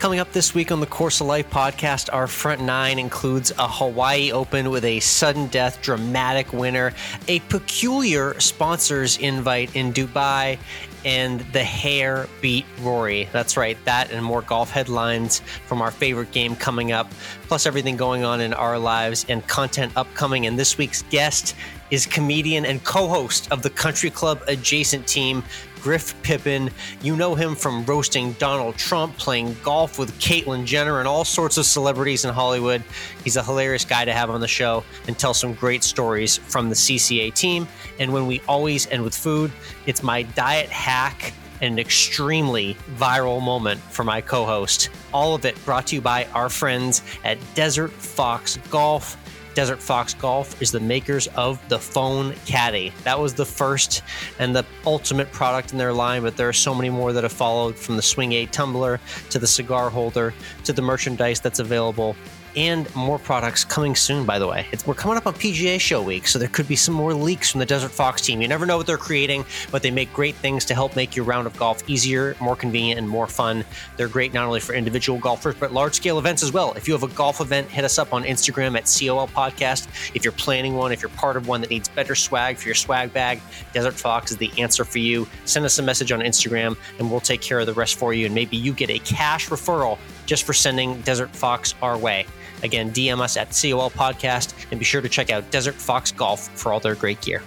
Coming up this week on the Course of Life podcast, our front nine includes a Hawaii Open with a sudden death dramatic winner, a peculiar sponsors invite in Dubai, and the hair beat Rory. That's right, that and more golf headlines from our favorite game coming up, plus everything going on in our lives and content upcoming. And this week's guest is comedian and co host of the Country Club adjacent team, Griff Pippin. You know him from roasting Donald Trump, playing golf with Caitlyn Jenner, and all sorts of celebrities in Hollywood. He's a hilarious guy to have on the show and tell some great stories from the CCA team. And when we always end with food, it's my diet hack and an extremely viral moment for my co host. All of it brought to you by our friends at Desert Fox Golf. Desert Fox Golf is the makers of the Phone Caddy. That was the first and the ultimate product in their line, but there are so many more that have followed from the Swing 8 tumbler to the cigar holder to the merchandise that's available and more products coming soon, by the way. It's, we're coming up on PGA Show Week, so there could be some more leaks from the Desert Fox team. You never know what they're creating, but they make great things to help make your round of golf easier, more convenient, and more fun. They're great not only for individual golfers, but large scale events as well. If you have a golf event, hit us up on Instagram at COL Podcast. If you're planning one, if you're part of one that needs better swag for your swag bag, Desert Fox is the answer for you. Send us a message on Instagram, and we'll take care of the rest for you. And maybe you get a cash referral just for sending Desert Fox our way. Again, DM us at COL Podcast and be sure to check out Desert Fox Golf for all their great gear.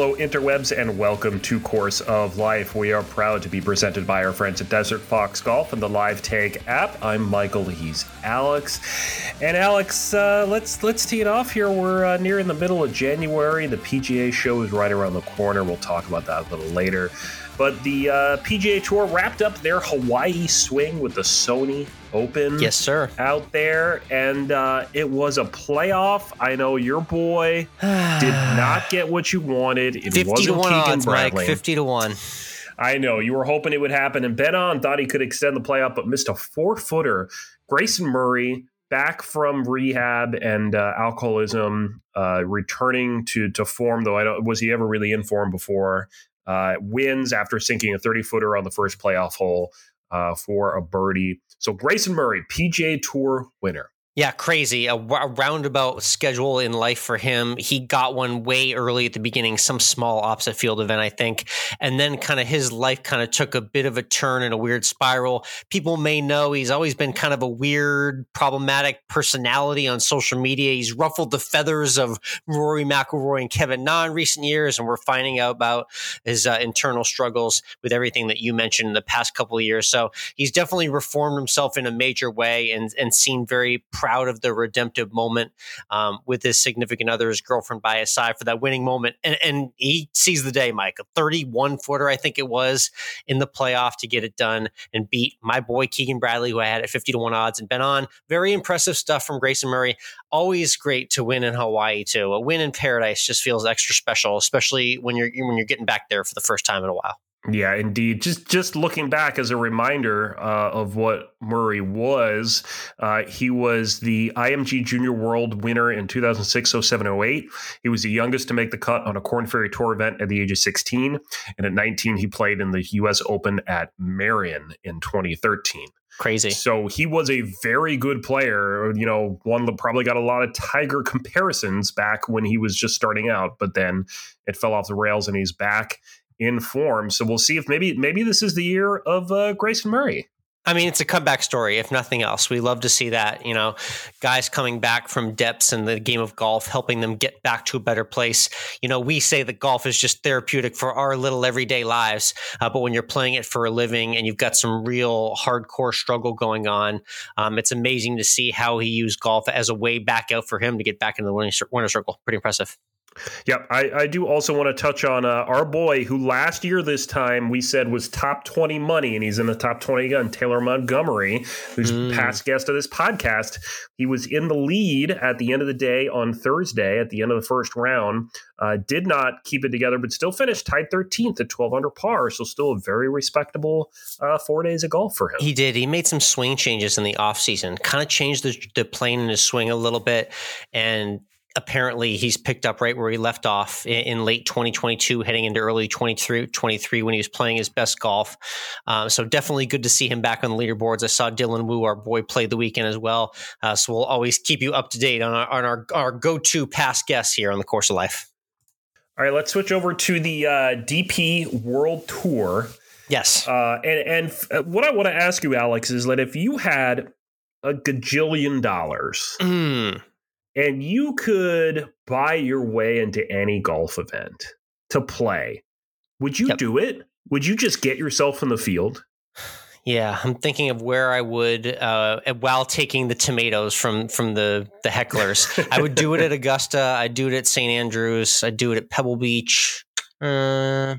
Hello, interwebs, and welcome to Course of Life. We are proud to be presented by our friends at Desert Fox Golf and the Live Take app. I'm Michael. He's Alex, and Alex, uh, let's let's tee it off here. We're uh, near in the middle of January. The PGA show is right around the corner. We'll talk about that a little later. But the uh, PGA Tour wrapped up their Hawaii swing with the Sony Open. Yes, sir. Out there, and uh, it was a playoff. I know your boy did not get what you wanted. It 50 wasn't to 1 Keegan odds, Bradley. Mike. 50 to 1. I know you were hoping it would happen, and Ben An thought he could extend the playoff, but missed a four footer. Grayson Murray back from rehab and uh, alcoholism, uh, returning to to form. Though I don't was he ever really in form before? Uh, wins after sinking a thirty footer on the first playoff hole uh, for a birdie. So Grayson Murray, PGA Tour winner. Yeah, crazy. A, a roundabout schedule in life for him. He got one way early at the beginning, some small opposite field event, I think. And then kind of his life kind of took a bit of a turn in a weird spiral. People may know he's always been kind of a weird, problematic personality on social media. He's ruffled the feathers of Rory McIlroy and Kevin Na in recent years, and we're finding out about his uh, internal struggles with everything that you mentioned in the past couple of years. So he's definitely reformed himself in a major way and, and seemed very proud of the redemptive moment um, with his significant other, his girlfriend by his side for that winning moment. And, and he sees the day, Mike, a 31 footer, I think it was, in the playoff to get it done and beat my boy Keegan Bradley, who I had at 50 to 1 odds and Ben An. Very impressive stuff from Grayson Murray. Always great to win in Hawaii, too. A win in paradise just feels extra special, especially when you're when you're getting back there for the first time in a while. Yeah, indeed. Just just looking back as a reminder uh, of what Murray was, uh, he was the IMG Junior World winner in 2006, 07, 08. He was the youngest to make the cut on a Korn Ferry Tour event at the age of 16. And at 19, he played in the U.S. Open at Merion in 2013. Crazy. So he was a very good player. You know, one that probably got a lot of Tiger comparisons back when he was just starting out, but then it fell off the rails and he's back in form. So we'll see if maybe maybe this is the year of uh, Grayson Murray. I mean, it's a comeback story, if nothing else. We love to see that, you know, guys coming back from depths in the game of golf, helping them get back to a better place. You know, we say that golf is just therapeutic for our little everyday lives, uh, but when you're playing it for a living and you've got some real hardcore struggle going on, um, it's amazing to see how he used golf as a way back out for him to get back into the winning, winner circle. Pretty impressive. Yep, I, I do also want to touch on uh, our boy who last year this time we said was top 20 money, and he's in the top 20 again, Taylor Montgomery, who's mm. past guest of this podcast. He was in the lead at the end of the day on Thursday at the end of the first round. Uh, did not keep it together, but still finished tied 13th at 12 under par. So still a very respectable uh, four days of golf for him. He did. He made some swing changes in the offseason, kind of changed the, the plane in his swing a little bit and apparently he's picked up right where he left off in, in, late 2022 heading into early 23, 23 when he was playing his best golf. Um, so definitely good to see him back on the leaderboards. I saw dylan wu our boy play the weekend as well. Uh, so we'll always keep you up to date on our, on our, our go-to past guests here on the course of life. All right let's switch over to the uh, dp world tour. Yes. Uh, and, and uh, what i want to ask you alex is that if you had a gajillion dollars mm and you could buy your way into any golf event to play, would you yep. do it? Would you just get yourself in the field? Yeah, I'm thinking of where I would uh, while taking the tomatoes from from the the hecklers. I would do it at Augusta. I'd do it at St. Andrews. I'd do it at Pebble Beach. Uh,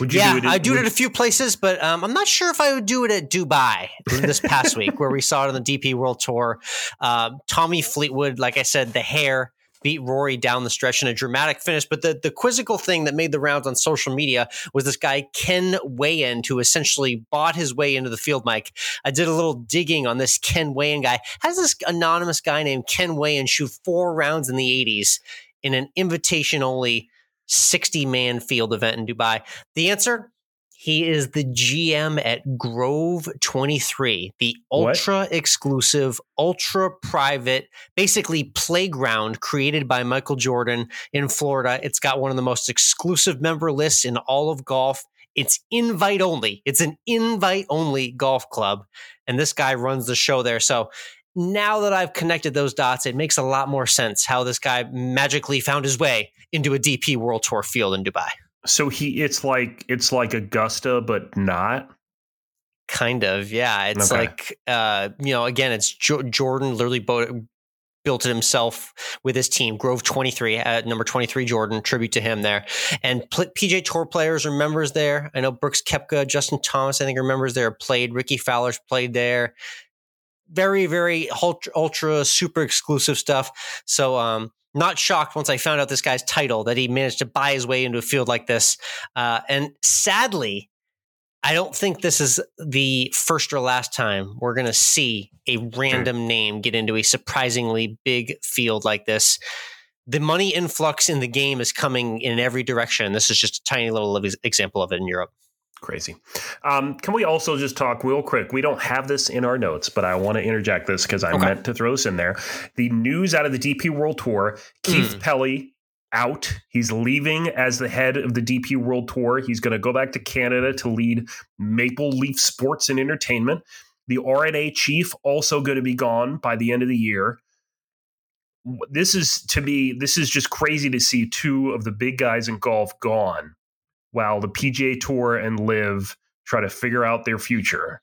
would you yeah, do it? I do would, it at a few places, but um, I'm not sure if I would do it at Dubai this past week, where we saw it on the DP World Tour. Uh, Tommy Fleetwood, like I said, the hair beat Rory down the stretch in a dramatic finish. But the, the quizzical thing that made the rounds on social media was this guy, Ken Weyand, who essentially bought his way into the field, Mike. I did a little digging on this Ken Weyand guy. Has this anonymous guy named Ken Weyand shoot four rounds in the 80s in an invitation only 60 man field event in Dubai? The answer he is the GM at Grove 23, the ultra what? exclusive, ultra private, basically playground created by Michael Jordan in Florida. It's got one of the most exclusive member lists in all of golf. It's invite only. It's an invite only golf club. And this guy runs the show there. So now that I've connected those dots, it makes a lot more sense how this guy magically found his way into a DP World Tour field in Dubai. So he, it's like it's like Augusta, but not. Kind of, yeah. It's okay. like, uh, you know, again, it's jo- Jordan literally bo- built it himself with his team. Grove 23, uh, number 23, Jordan, tribute to him there. And pl- PGA Tour players are members there. I know Brooks Koepka, Justin Thomas, I think are members there, played. Rickie Fowler's played there very, very ultra, ultra super exclusive stuff. So, um, not shocked once I found out this guy's title that he managed to buy his way into a field like this. Uh, and sadly, I don't think this is the first or last time we're going to see a random name get into a surprisingly big field like this. The money influx in the game is coming in every direction. This is just a tiny little example of it in Europe. Crazy. Um, can we also just talk real quick? We don't have this in our notes, but I want to interject this because I okay. meant to throw this in there. The news out of the DP World Tour Keith mm. Pelley out. He's leaving as the head of the DP World Tour. He's going to go back to Canada to lead Maple Leaf Sports and Entertainment. The R&A chief also going to be gone by the end of the year. This is to me, this is just crazy to see two of the big guys in golf gone while the PGA Tour and LIV try to figure out their future.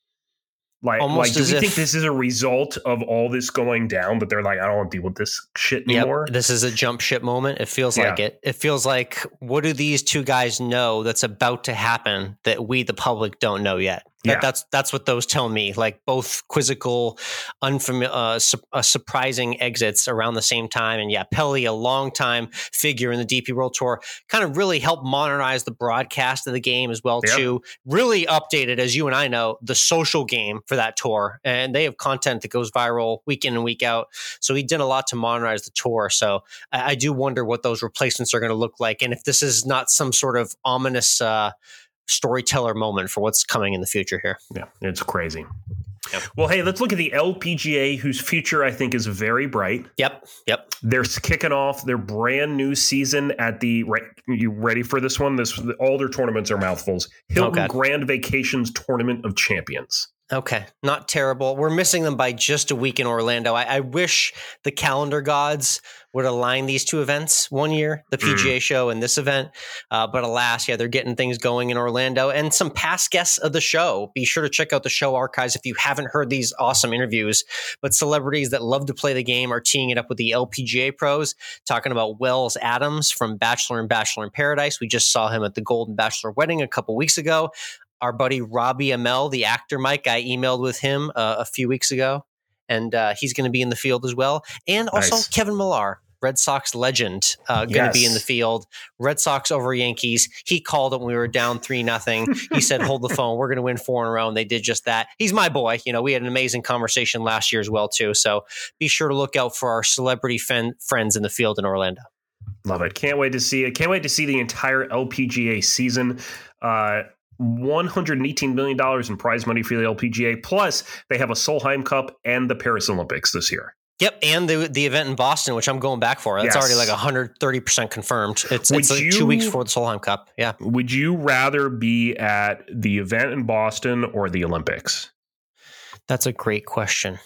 Like, Almost like do we think this is a result of all this going down? But they're like, I don't want to deal with this shit anymore. Yep, this is a jump ship moment. It feels yeah. like it. It feels like what do these two guys know that's about to happen that we, the public, don't know yet? That, yeah. That's that's what those tell me. Like both quizzical, unfamiliar, uh, su- uh, surprising exits around the same time. And yeah, Pelley, a long time figure in the DP World Tour, kind of really helped modernize the broadcast of the game as well yep. too. Really updated, as you and I know, the social game for that tour. And they have content that goes viral week in and week out. So he did a lot to modernize the tour. So I, I do wonder what those replacements are going to look like, and if this is not some sort of ominous. Uh, storyteller moment for what's coming in the future here. Yeah, it's crazy. Yep. Well, hey, let's look at the LPGA, whose future I think is very bright. Yep. Yep. They're kicking off their brand new season at the. Right, you ready for this one? This all their tournaments are mouthfuls. Hilton oh, Grand Vacations Tournament of Champions. Okay, not terrible. We're missing them by just a week in Orlando. I, I wish the calendar gods would align these two events one year, the PGA mm. show and this event. Uh, but alas, yeah, they're getting things going in Orlando and some past guests of the show. Be sure to check out the show archives if you haven't heard these awesome interviews. But celebrities that love to play the game are teeing it up with the LPGA pros, talking about Wells Adams from Bachelor and Bachelor in Paradise. We just saw him at the Golden Bachelor wedding a couple weeks ago our buddy Robbie Amell, the actor Mike. I emailed with him uh, a few weeks ago, and uh, he's going to be in the field as well. And also nice. Kevin Millar, Red Sox legend, uh, going to yes. be in the field. Red Sox over Yankees. He called it when we were down three nothing. he said, "Hold the phone. We're going to win four in a row." And they did just that. He's my boy. You know, we had an amazing conversation last year as well too. So be sure to look out for our celebrity fen- friends in the field in Orlando. Love it. Can't wait to see it. Can't wait to see the entire LPGA season. Uh, $118 million in prize money for the LPGA. Plus, they have a Solheim Cup and the Paris Olympics this year. Yep, and the the event in Boston, which I'm going back for. That's yes. already like 130 percent confirmed. It's, it's like you, two weeks before the Solheim Cup. Yeah. Would you rather be at the event in Boston or the Olympics? That's a great question.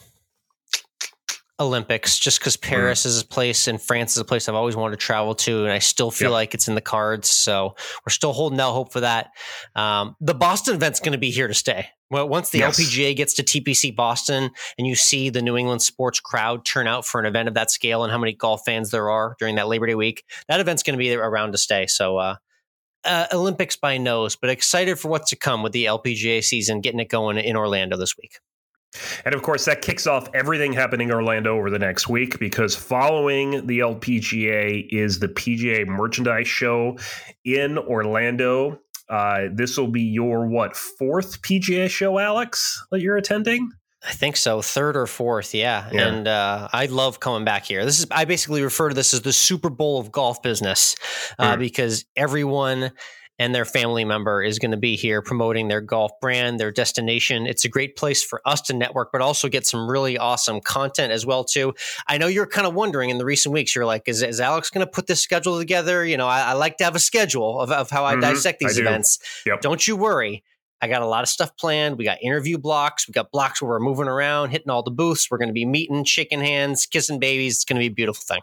Olympics just because Paris mm. is a place and France is a place I've always wanted to travel to, and I still feel yep. like it's in the cards. So we're still holding out hope for that. Um, the Boston event's going to be here to stay. Well, once the yes. LPGA gets to TPC Boston and you see the New England sports crowd turn out for an event of that scale and how many golf fans there are during that Labor Day week, that event's going to be around to stay. So, uh, uh, Olympics by nose, but excited for what's to come with the LPGA season, getting it going in Orlando this week. And of course, that kicks off everything happening in Orlando over the next week because following the LPGA is the PGA Merchandise Show in Orlando. Uh, this will be your what fourth PGA show, Alex, that you're attending? I think so, third or fourth, yeah. yeah. And uh, I love coming back here. This is I basically refer to this as the Super Bowl of golf business uh, mm. because everyone and their family member is going to be here promoting their golf brand, their destination. It's a great place for us to network, but also get some really awesome content as well too. I know you're kind of wondering in the recent weeks, you're like, is, is Alex going to put this schedule together? You know, I, I, like to have a schedule of, of how I mm-hmm, dissect these I events. Do. Yep. Don't you worry. I got a lot of stuff planned. We got interview blocks. We got blocks where we're moving around, hitting all the booths. We're going to be meeting, shaking hands, kissing babies. It's going to be a beautiful thing.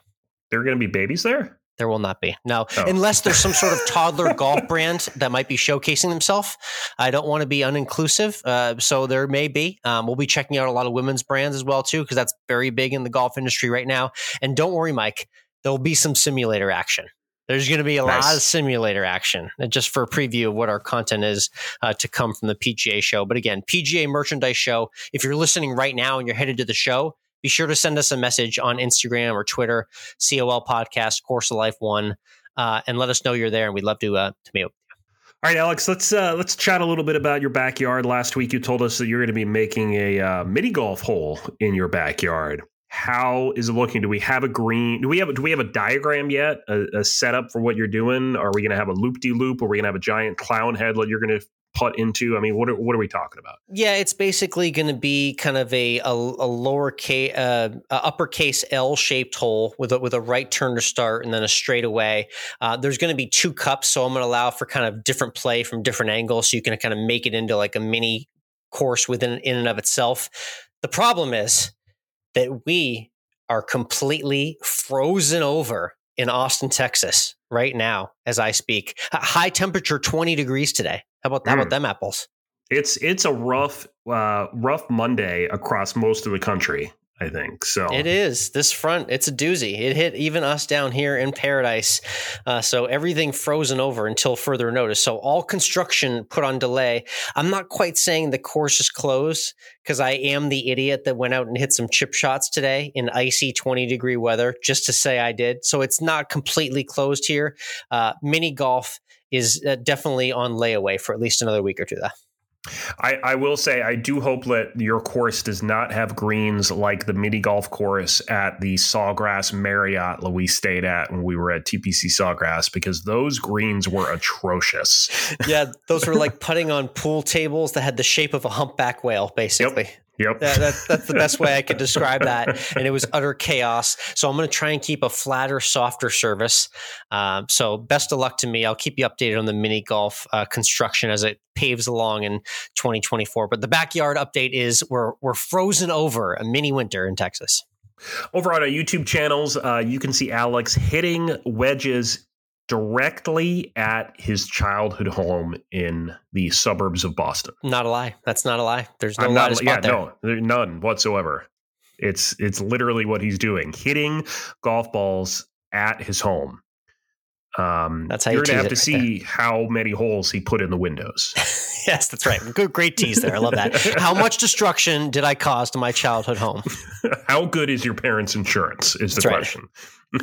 There are going to be babies there? There will not be. No, oh. unless there's some sort of toddler golf brand that might be showcasing themselves. I don't want to be uninclusive. Uh, so there may be. Um, we'll be checking out a lot of women's brands as well, too, because that's very big in the golf industry right now. And don't worry, Mike, there'll be some simulator action. There's going to be a nice. lot of simulator action just for a preview of what our content is uh, to come from the PGA show. But again, PGA merchandise show. If you're listening right now and you're headed to the show, be sure to send us a message on Instagram or Twitter, COL Podcast, Course of Life One, uh, and let us know you're there. And we'd love to uh, to meet. You. All right, Alex. Let's uh, let's chat a little bit about your backyard. Last week, you told us that you're going to be making a uh, mini golf hole in your backyard. How is it looking? Do we have a green? Do we have do we have a diagram yet? A, a setup for what you're doing? Are we going to have a loop de loop? Are we going to have a giant clown head that you're going to put into? I mean, what are, what are we talking about? Yeah, it's basically going to be kind of a a, a lower uh, uppercase L shaped hole with a, with a right turn to start and then a straightaway. Uh, there's going to be two cups, so I'm going to allow for kind of different play from different angles, so you can kind of make it into like a mini course within in and of itself. The problem is that we are completely frozen over in Austin, Texas, right now as I speak. High temperature, 20 degrees today. How about, mm. how about hmm. them apples? It's it's a rough uh, rough Monday across most of the country. I think so. It is this front. It's a doozy. It hit even us down here in paradise. Uh, so everything frozen over until further notice. So all construction put on delay. I'm not quite saying the course is closed because I am the idiot that went out and hit some chip shots today in icy 20 degree weather just to say I did. So it's not completely closed here. Uh, mini golf is uh, definitely on layaway for at least another week or two. Though. I, I, will say I do hope that your course does not have greens like the mini golf course at the Sawgrass Marriott that we stayed at when we were at TPC Sawgrass because those greens were atrocious. yeah, those were like putting on pool tables that had the shape of a humpback whale, basically. Yep. Yep. That, that, that's the best way I could describe that. And it was utter chaos. So I'm going to try and keep a flatter, softer service. Um, so best of luck to me. I'll keep you updated on the mini golf uh, construction as it paves along in 2024. But the backyard update is we're we're frozen over a mini winter in Texas. Over on our YouTube channels, uh, you can see Alex hitting wedges directly at his childhood home in the suburbs of Boston. Not a lie. That's not a lie. There's no I'm lie not, yeah, there. no, there- none whatsoever. It's it's literally what he's doing, hitting golf balls at his home. Um, That's how you you're gonna have to it right see how many holes he put in the windows. yes, that's right. Good, great tease there. I love that. How much destruction did I cause to my childhood home? how good is your parents' insurance? Is the right. question.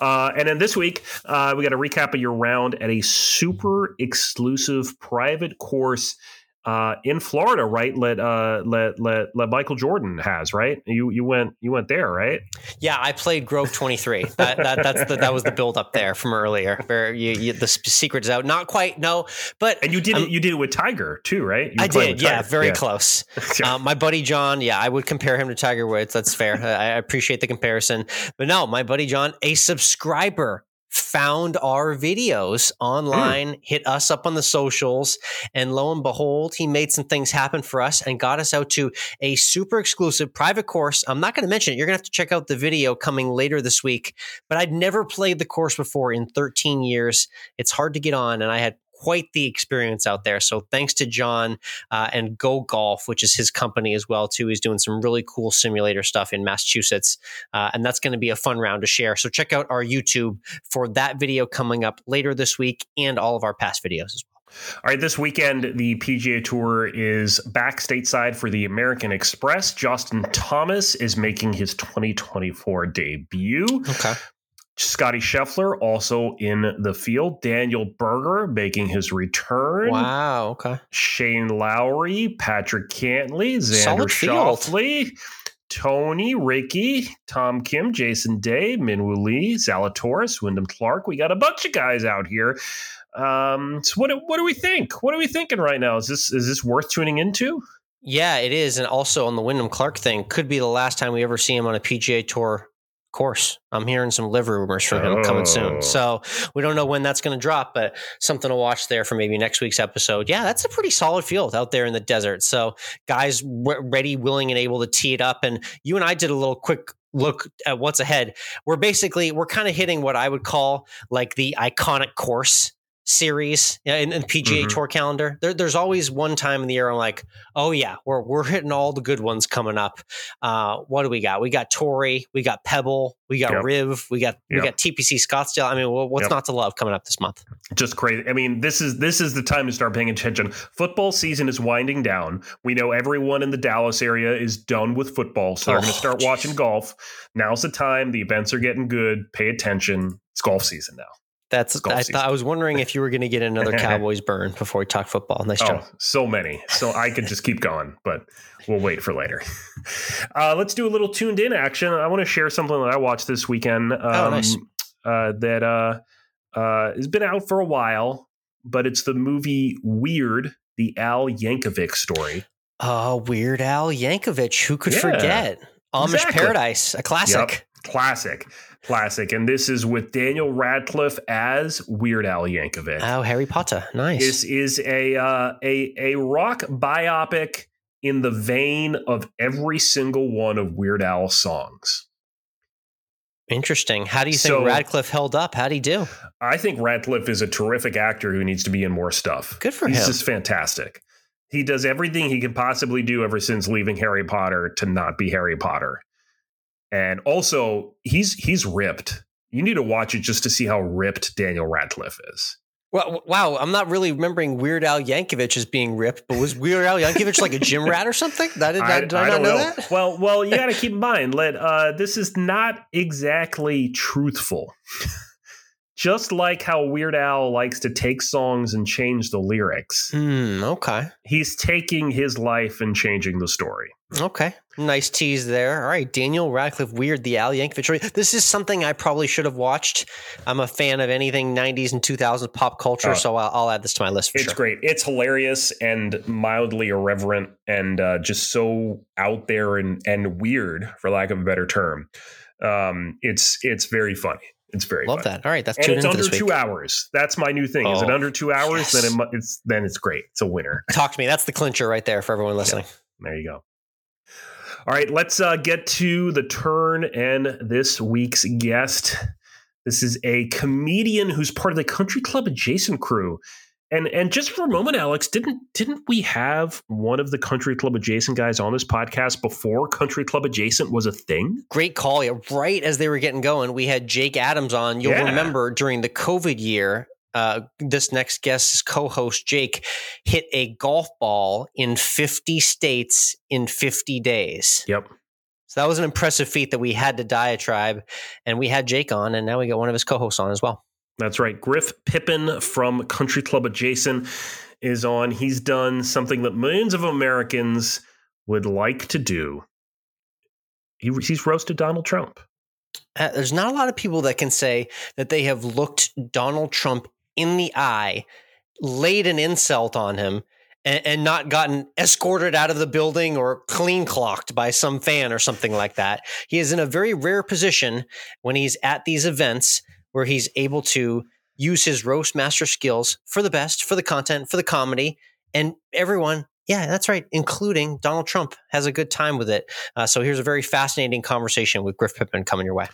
uh, and then this week, uh, we got a recap of your round at a super exclusive private course uh, in Florida, right? Let uh, let let let Michael Jordan has right. You you went you went there, right? Yeah, I played Grove 23. That, that that's the that was the build up there from earlier. Where you, you the sp- secret is out. Not quite, no, but And you did Um, it. You did it with Tiger too, right? You I did. Yeah, very Yeah. close. Um, my buddy John, yeah, I would compare him to Tiger Woods. That's fair. I, I appreciate the comparison. But no, my buddy John, a subscriber, found our videos hmm. online, hit us up on the socials, and lo and behold, he made some things happen for us and got us out to a super exclusive private course. I'm not going to mention it. You're going to have to check out the video coming later this week. But I'd never played the course before in 13 years. It's hard to get on, and I had quite the experience out there. So thanks to John uh, and Go Golf, which is his company as well too. He's doing some really cool simulator stuff in Massachusetts, uh, and that's going to be a fun round to share. So check out our YouTube for that video coming up later this week and all of our past videos as well. All right, this weekend, the PGA Tour is back stateside for the American Express. Justin Thomas is making his 2024 debut. Okay. Scottie Scheffler also in the field. Daniel Berger making his return. Wow. Okay. Shane Lowry, Patrick Cantlay, Xander. Schauffele, Tony, Ricky, Tom Kim, Jason Day, Minwoo Lee, Zalatoris, Wyndham Clark. We got a bunch of guys out here. Um, so what do- what do we think? What are we thinking right now? Is this is this worth tuning into? Yeah, it is, and also on the Wyndham Clark thing, could be the last time we ever see him on a PGA Tour course. I'm hearing some liver rumors for him coming Oh. soon, so we don't know when that's going to drop, but something to watch there for maybe next week's episode. Yeah, that's a pretty solid field out there in the desert. So guys ready, willing, and able to tee it up. And you and I did a little quick look at what's ahead. We're basically we're kind of hitting what I would call like the iconic course series in, in PGA Mhm. Tour calendar. There, there's always one time in the year I'm like, oh yeah, we're we're hitting all the good ones coming up. Uh, what do we got? We got Torrey, we got Pebble, we got Yep. Riv, we got we got TPC Scottsdale. I mean, well, what's Yep. not to love coming up this month? Just crazy. I mean, this is this is the time to start paying attention. Football season is winding down. We know everyone in the Dallas area is done with football, so they're going Oh, to start watching golf. Now's the time. The events are getting good. Pay attention. It's golf season now. That's I, season. thought, I was wondering if you were going to get another Cowboys burn before we talk football. Nice Oh, job. so many. So I could just keep going, but we'll wait for later. Uh, let's do a little tuned in action. I want to share something that I watched this weekend. Um, Oh, nice. uh, that uh, uh, has been out for a while, but it's the movie Weird, the Al Yankovic story. Oh, Weird Al Yankovic. Who could Yeah, forget? Amish exactly. Paradise, a classic. Yep. Classic, classic. And this is with Daniel Radcliffe as Weird Al Yankovic. Oh, Harry Potter. Nice. This is a uh, a a rock biopic in the vein of every single one of Weird Al's songs. Interesting. How do you think So- Radcliffe held up? How'd he do? I think Radcliffe is a terrific actor who needs to be in more stuff. Good for He's him. just fantastic. He does everything he can possibly do ever since leaving Harry Potter to not be Harry Potter. And also, he's he's ripped. You need to watch it just to see how ripped Daniel Radcliffe is. Well, wow, I'm not really remembering Weird Al Yankovic as being ripped, but was Weird Al Yankovic like a gym rat or something? That did, I, did I, not don't know, that? Well, well, you got to keep in mind, let uh, this is not exactly truthful. Just like how Weird Al likes to take songs and change the lyrics, Hmm. Okay. he's taking his life and changing the story. Okay. Nice tease there. All right. Daniel Radcliffe Weird, the Al Yankovic. This is something I probably should have watched. I'm a fan of anything 90s and 2000s pop culture, oh, so I'll, I'll, add this to my list It's sure. great. It's hilarious and mildly irreverent and uh, just so out there and, and weird, for lack of a better term. Um, it's it's very funny. It's very love funny. that. All right, that's and it's under two week. hours. That's my new thing. Oh, Is it oh, under two hours? Yes. Then it, it's then it's great. It's a winner. Talk to me. That's the clincher right there for everyone listening. There you go. All right, let's uh, get to the turn and this week's guest. This is a comedian who's part of the Country Club adjacent crew. And and just for a moment, Alex, didn't didn't we have one of the Country Club adjacent guys on this podcast before Country Club adjacent was a thing? Great call. Yeah, right as they were getting going, we had Jake Adams on. You'll yeah. remember during the COVID year, uh, this next guest's co-host Jake hit a golf ball in 50 states in 50 days. Yep. So that was an impressive feat that we had to diatribe, and we had Jake on, and now we got one of his co-hosts on as well. That's right. Griff Pippin from Country Club Adjacent is on. He's done something that millions of Americans would like to do. He, he's roasted Donald Trump. Uh, there's not a lot of people that can say that they have looked Donald Trump in the eye, laid an insult on him, and, and, not gotten escorted out of the building or clean clocked by some fan or something like that. He is in a very rare position when he's at these events where he's able to use his roast master skills for the best, for the content, for the comedy, and everyone. Yeah, that's right, including Donald Trump has a good time with it. Uh, so here's a very fascinating conversation with Griff Pippin coming your way.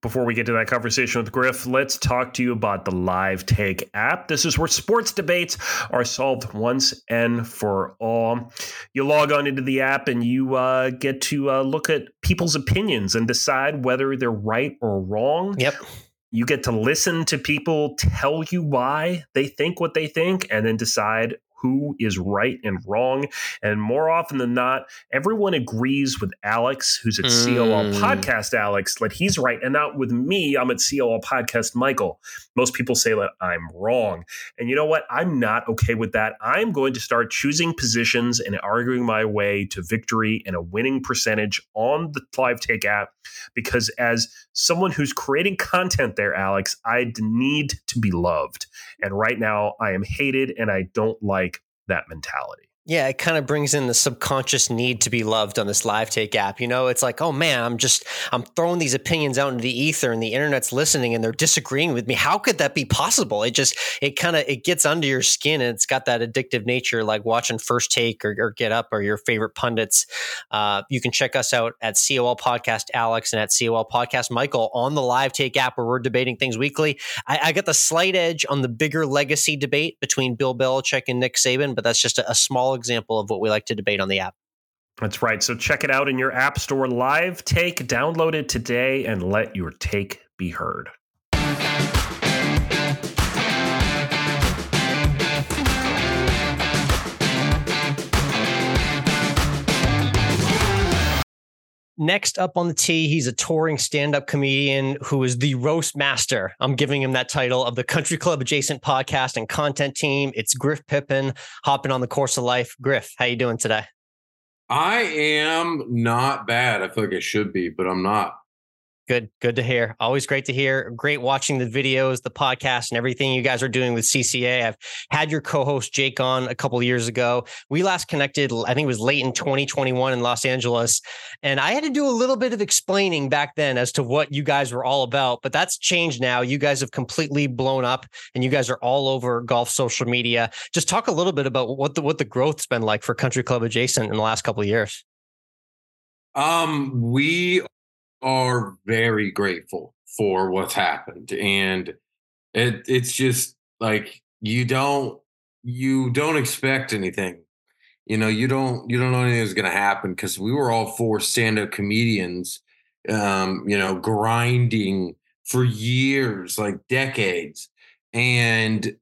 Before we get to that conversation with Griff, let's talk to you about the Live Take app. This is where sports debates are solved once and for all. You log on into the app and you uh, get to uh, look at people's opinions and decide whether they're right or wrong. Yep. You get to listen to people tell you why they think what they think and then decide who is right and wrong. And more often than not, everyone agrees with Alex, who's at mm. COL Podcast Alex, that he's right. And not with me, I'm at COL Podcast Michael. Most people say that I'm wrong. And you know what? I'm not okay with that. I'm going to start choosing positions and arguing my way to victory and a winning percentage on the Live Take app because as someone who's creating content there, Alex, I need to be loved. And right now I am hated and I don't like that mentality. Yeah, it kind of brings in the subconscious need to be loved on this live take app. You know, it's like, oh man, I'm just I'm throwing these opinions out into the ether and the internet's listening and they're disagreeing with me. How could that be possible? It just it kind of it gets under your skin and it's got that addictive nature like watching First Take or, or Get Up or your favorite pundits. Uh, you can check us out at COL Podcast Alex and at COL Podcast Michael on the live take app where we're debating things weekly. I, I got the slight edge on the bigger legacy debate between Bill Belichick and Nick Saban, but that's just a, a small example of what we like to debate on the app. That's right. So check it out in your App Store. Live Take, download it today and let your take be heard. Next up on the tee, he's a touring stand up comedian who is the roast master. I'm giving him that title of the Country Club adjacent podcast and content team. It's Griff Pippin hopping on the course of life. Griff, how you doing today? I am not bad. I feel like I should be, but I'm not. Good, good to hear. Always great to hear. Great watching the videos, the podcast, and everything you guys are doing with CCA. I've had your co-host Jake on a couple years ago. We last connected, I think it was late in 2021 in Los Angeles, and I had to do a little bit of explaining back then as to what you guys were all about. But that's changed now. You guys have completely blown up, and you guys are all over golf social media. Just talk a little bit about what the what the growth's been like for Country Club Adjacent in the last couple of years. Um, we are very grateful for what's happened and it it's just like you don't you don't expect anything. You know you don't you don't know anything is going to happen because we were all four stand-up comedians um you know grinding for years like decades and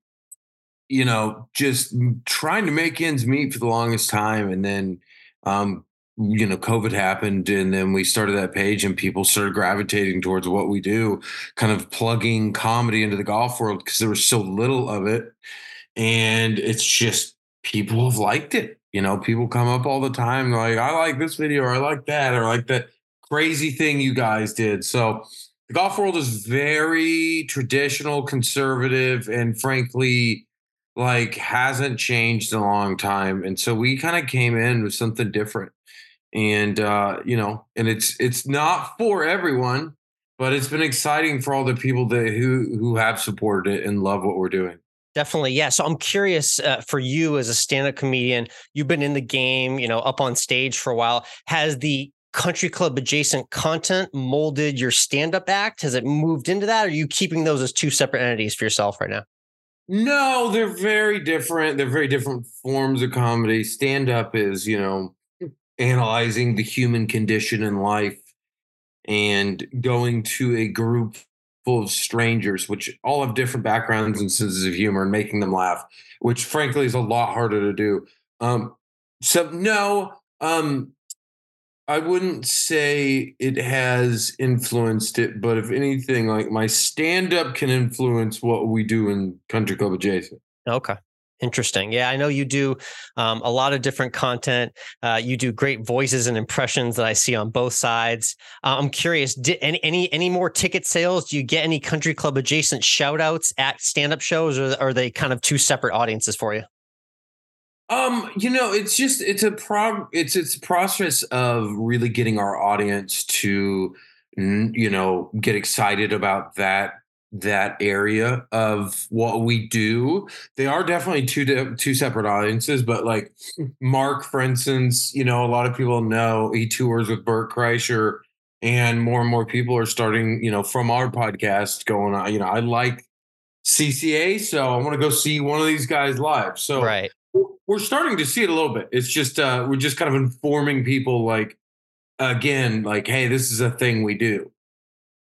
you know just trying to make ends meet for the longest time and then um you know covid happened and then we started that page and people started gravitating towards what we do kind of plugging comedy into the golf world because there was so little of it and it's just people have liked it You know, people come up all the time like, I like this video or I like that or like that crazy thing you guys did. So the golf world is very traditional, conservative, and frankly, like hasn't changed in a long time. And so we kind of came in with something different. And uh, you know, and it's it's not for everyone, but it's been exciting for all the people that who who have supported it and love what we're doing. Definitely, yeah. So I'm curious uh, for you as a stand-up comedian. You've been in the game, you know, up on stage for a while. Has the country club adjacent content molded your stand-up act? Has it moved into that? Or are you keeping those as two separate entities for yourself right now? No, they're very different. They're very different forms of comedy. Stand-up is, you know, analyzing the human condition in life and going to a group full of strangers, which all have different backgrounds and senses of humor, and making them laugh, which frankly is a lot harder to do. Um, so no, um, I wouldn't say it has influenced it, but if anything, like my stand up can influence what we do in Country Club Adjacent. Okay. Interesting. Yeah, I know you do um, a lot of different content. Uh, you do great voices and impressions that I see on both sides. Uh, I'm curious, did any, any any more ticket sales? Do you get any country club adjacent shout outs at stand up shows, or are they kind of two separate audiences for you? Um, you know, it's just it's a prog it's it's a process of really getting our audience to you know get excited about that that area of what we do. They are definitely two two separate audiences, but like Mark, for instance, you know, a lot of people know he tours with Bert Kreischer, and more and more people are starting, you know, from our podcast going on. You know, I like CCA, so I want to go see one of these guys live. So right. we're starting to see it a little bit. It's just uh we're just kind of informing people like again, like, hey, this is a thing we do.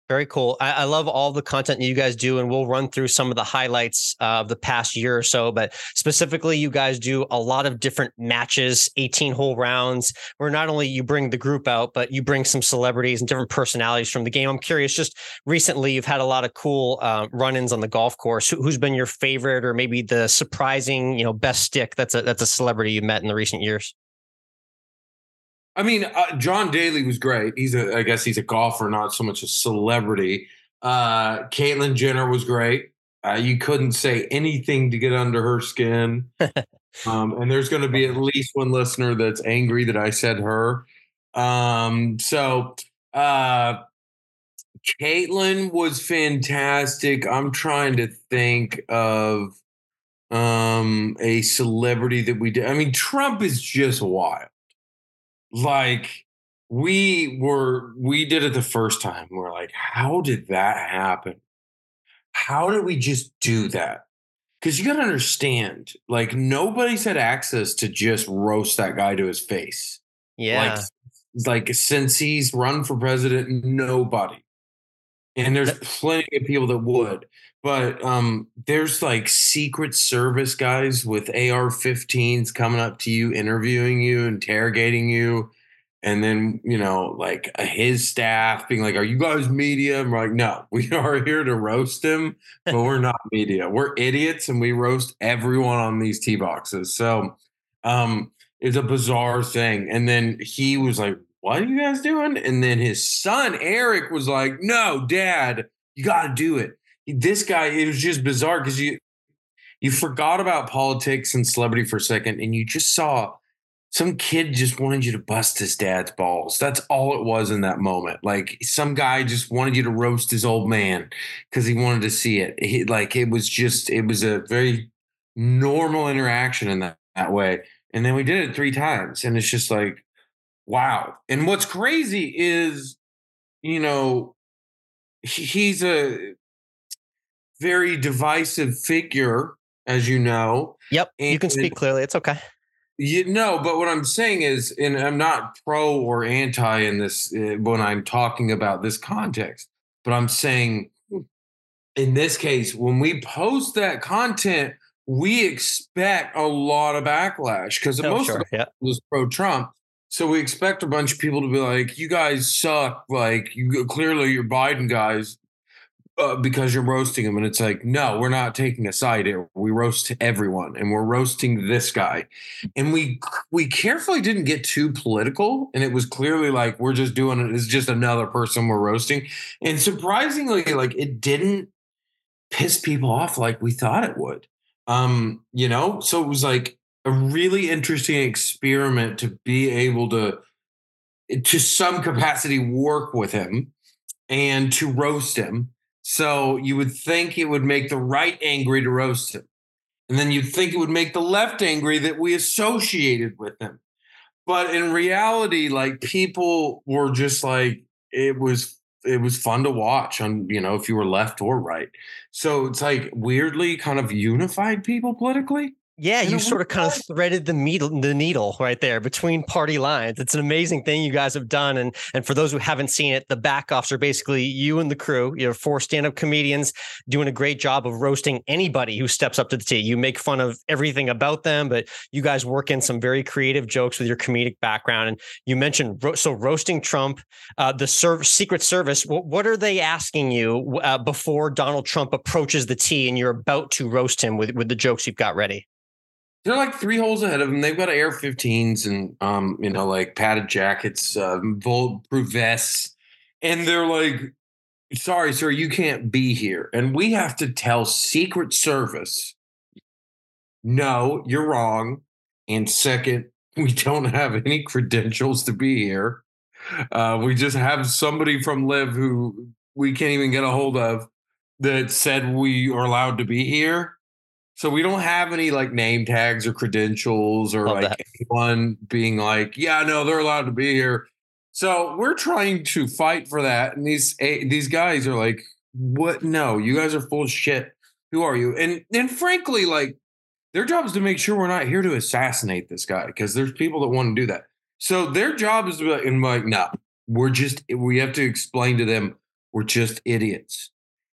Very cool. I, I, love all the content you guys do, and we'll run through some of the highlights uh, of the past year or so. But specifically, you guys do a lot of different matches, 18 hole rounds, where not only you bring the group out, but you bring some celebrities and different personalities from the game. I'm curious, just recently, you've had a lot of cool uh, run ins on the golf course. Who, has been your favorite, or maybe the surprising, you know, best stick that's a, that's a celebrity you've met in the recent years? I mean, uh, John Daly was great. He's a, I guess he's a golfer, not so much a celebrity. Uh, Caitlyn Jenner was great. Uh, you couldn't say anything to get under her skin. um, and there's going to be at least one listener that's angry that I said her. Um, so, uh, Caitlyn was fantastic. I'm trying to think of um a celebrity that we did. I mean, Trump is just wild like we were we did it the first time we're like how did that happen? How did we just do that? Because you got to understand like nobody's had access to just roast that guy to his face. Yeah. like, like since he's run for president nobody and there's plenty of people that would but um there's like secret service guys with AR-15s coming up to you interviewing you interrogating you and then you know like his staff being like are you guys media? I'm like no we are here to roast him but we're not media. We're idiots and we roast everyone on these tee boxes. So um it's a bizarre thing. And then he was like what are you guys doing and then his son eric was like no dad you got to do it this guy it was just bizarre because you you forgot about politics and celebrity for a second and you just saw some kid just wanted you to bust his dad's balls. That's all it was in that moment. Like some guy just wanted you to roast his old man because he wanted to see it. He, like it was just, it was a very normal interaction in that, that way. And then we did it three times. And it's just like, wow. And what's crazy is, you know, he, he's a very divisive figure, as you know. Yep. And, you can speak clearly. It's okay. You know, but what I'm saying is, and I'm not pro or anti in this uh, when I'm talking about this context, but I'm saying in this case, when we post that content, we expect a lot of backlash because oh, most sure. of it yeah. was pro Trump. So we expect a bunch of people to be like, "You guys suck! Like, you clearly you're Biden guys." uh, because you're roasting him. And it's like, no, we're not taking a side here. We roast everyone and we're roasting this guy. And we we carefully didn't get too political. And it was clearly like we're just doing it. It's just another person we're roasting. And surprisingly, like it didn't piss people off like we thought it would. Um, you know, so it was like a really interesting experiment to be able to to some capacity work with him and to roast him so you would think it would make the right angry to roast him. And then you'd think it would make the left angry that we associated with him. But in reality, like people were just like, it was it was fun to watch on, you know, if you were left or right. So it's like weirdly kind of unified people politically. Yeah, you sort of kind of threaded the needle, the needle right there between party lines. It's an amazing thing you guys have done, and and for those who haven't seen it, the back offs are basically you and the crew. You're four stand-up comedians doing a great job of roasting anybody who steps up to the tee. You make fun of everything about them, but you guys work in some very creative jokes with your comedic background. And you mentioned so roasting Trump, uh, the serv- Secret Service. What, what are they asking you uh, before Donald Trump approaches the tee and you're about to roast him with with the jokes you've got ready? They're like three holes ahead of them. They've got AR-15s and um, you know, like padded jackets, uh, bulletproof vests, and they're like, "Sorry, sir, you can't be here." And we have to tell Secret Service, "No, you're wrong." And second, we don't have any credentials to be here. Uh, we just have somebody from LIV who we can't even get a hold of that said we are allowed to be here so we don't have any like name tags or credentials or Love like that. anyone being like, yeah, no, they're allowed to be here. So we're trying to fight for that. And these eh, these guys are like, what? No, you guys are full of shit. Who are you? And and frankly, like their job is to make sure we're not here to assassinate this guy because there's people that want to do that. So their job is to be like, and like, no, we're just we have to explain to them we're just idiots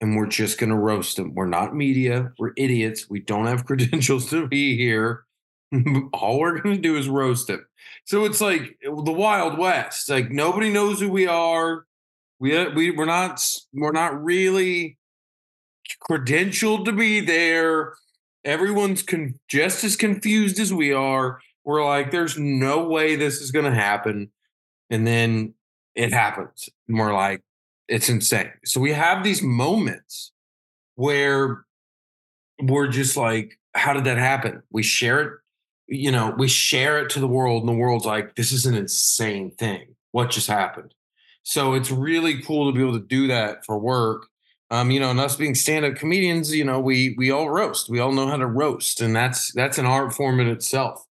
and we're just going to roast them. We're not media. We're idiots. We don't have credentials to be here. All we're going to do is roast them. So it's like the Wild West. Like nobody knows who we are. We uh, we we're not we're not really credentialed to be there. Everyone's con- just as confused as we are. We're like, there's no way this is going to happen, and then it happens. And we're like, it's insane. So we have these moments where we're just like, how did that happen? We share it, you know, we share it to the world, and the world's like, this is an insane thing. What just happened? So it's really cool to be able to do that for work. Um, you know, and us being stand-up comedians, you know, we we all roast. We all know how to roast, and that's that's an art form in itself.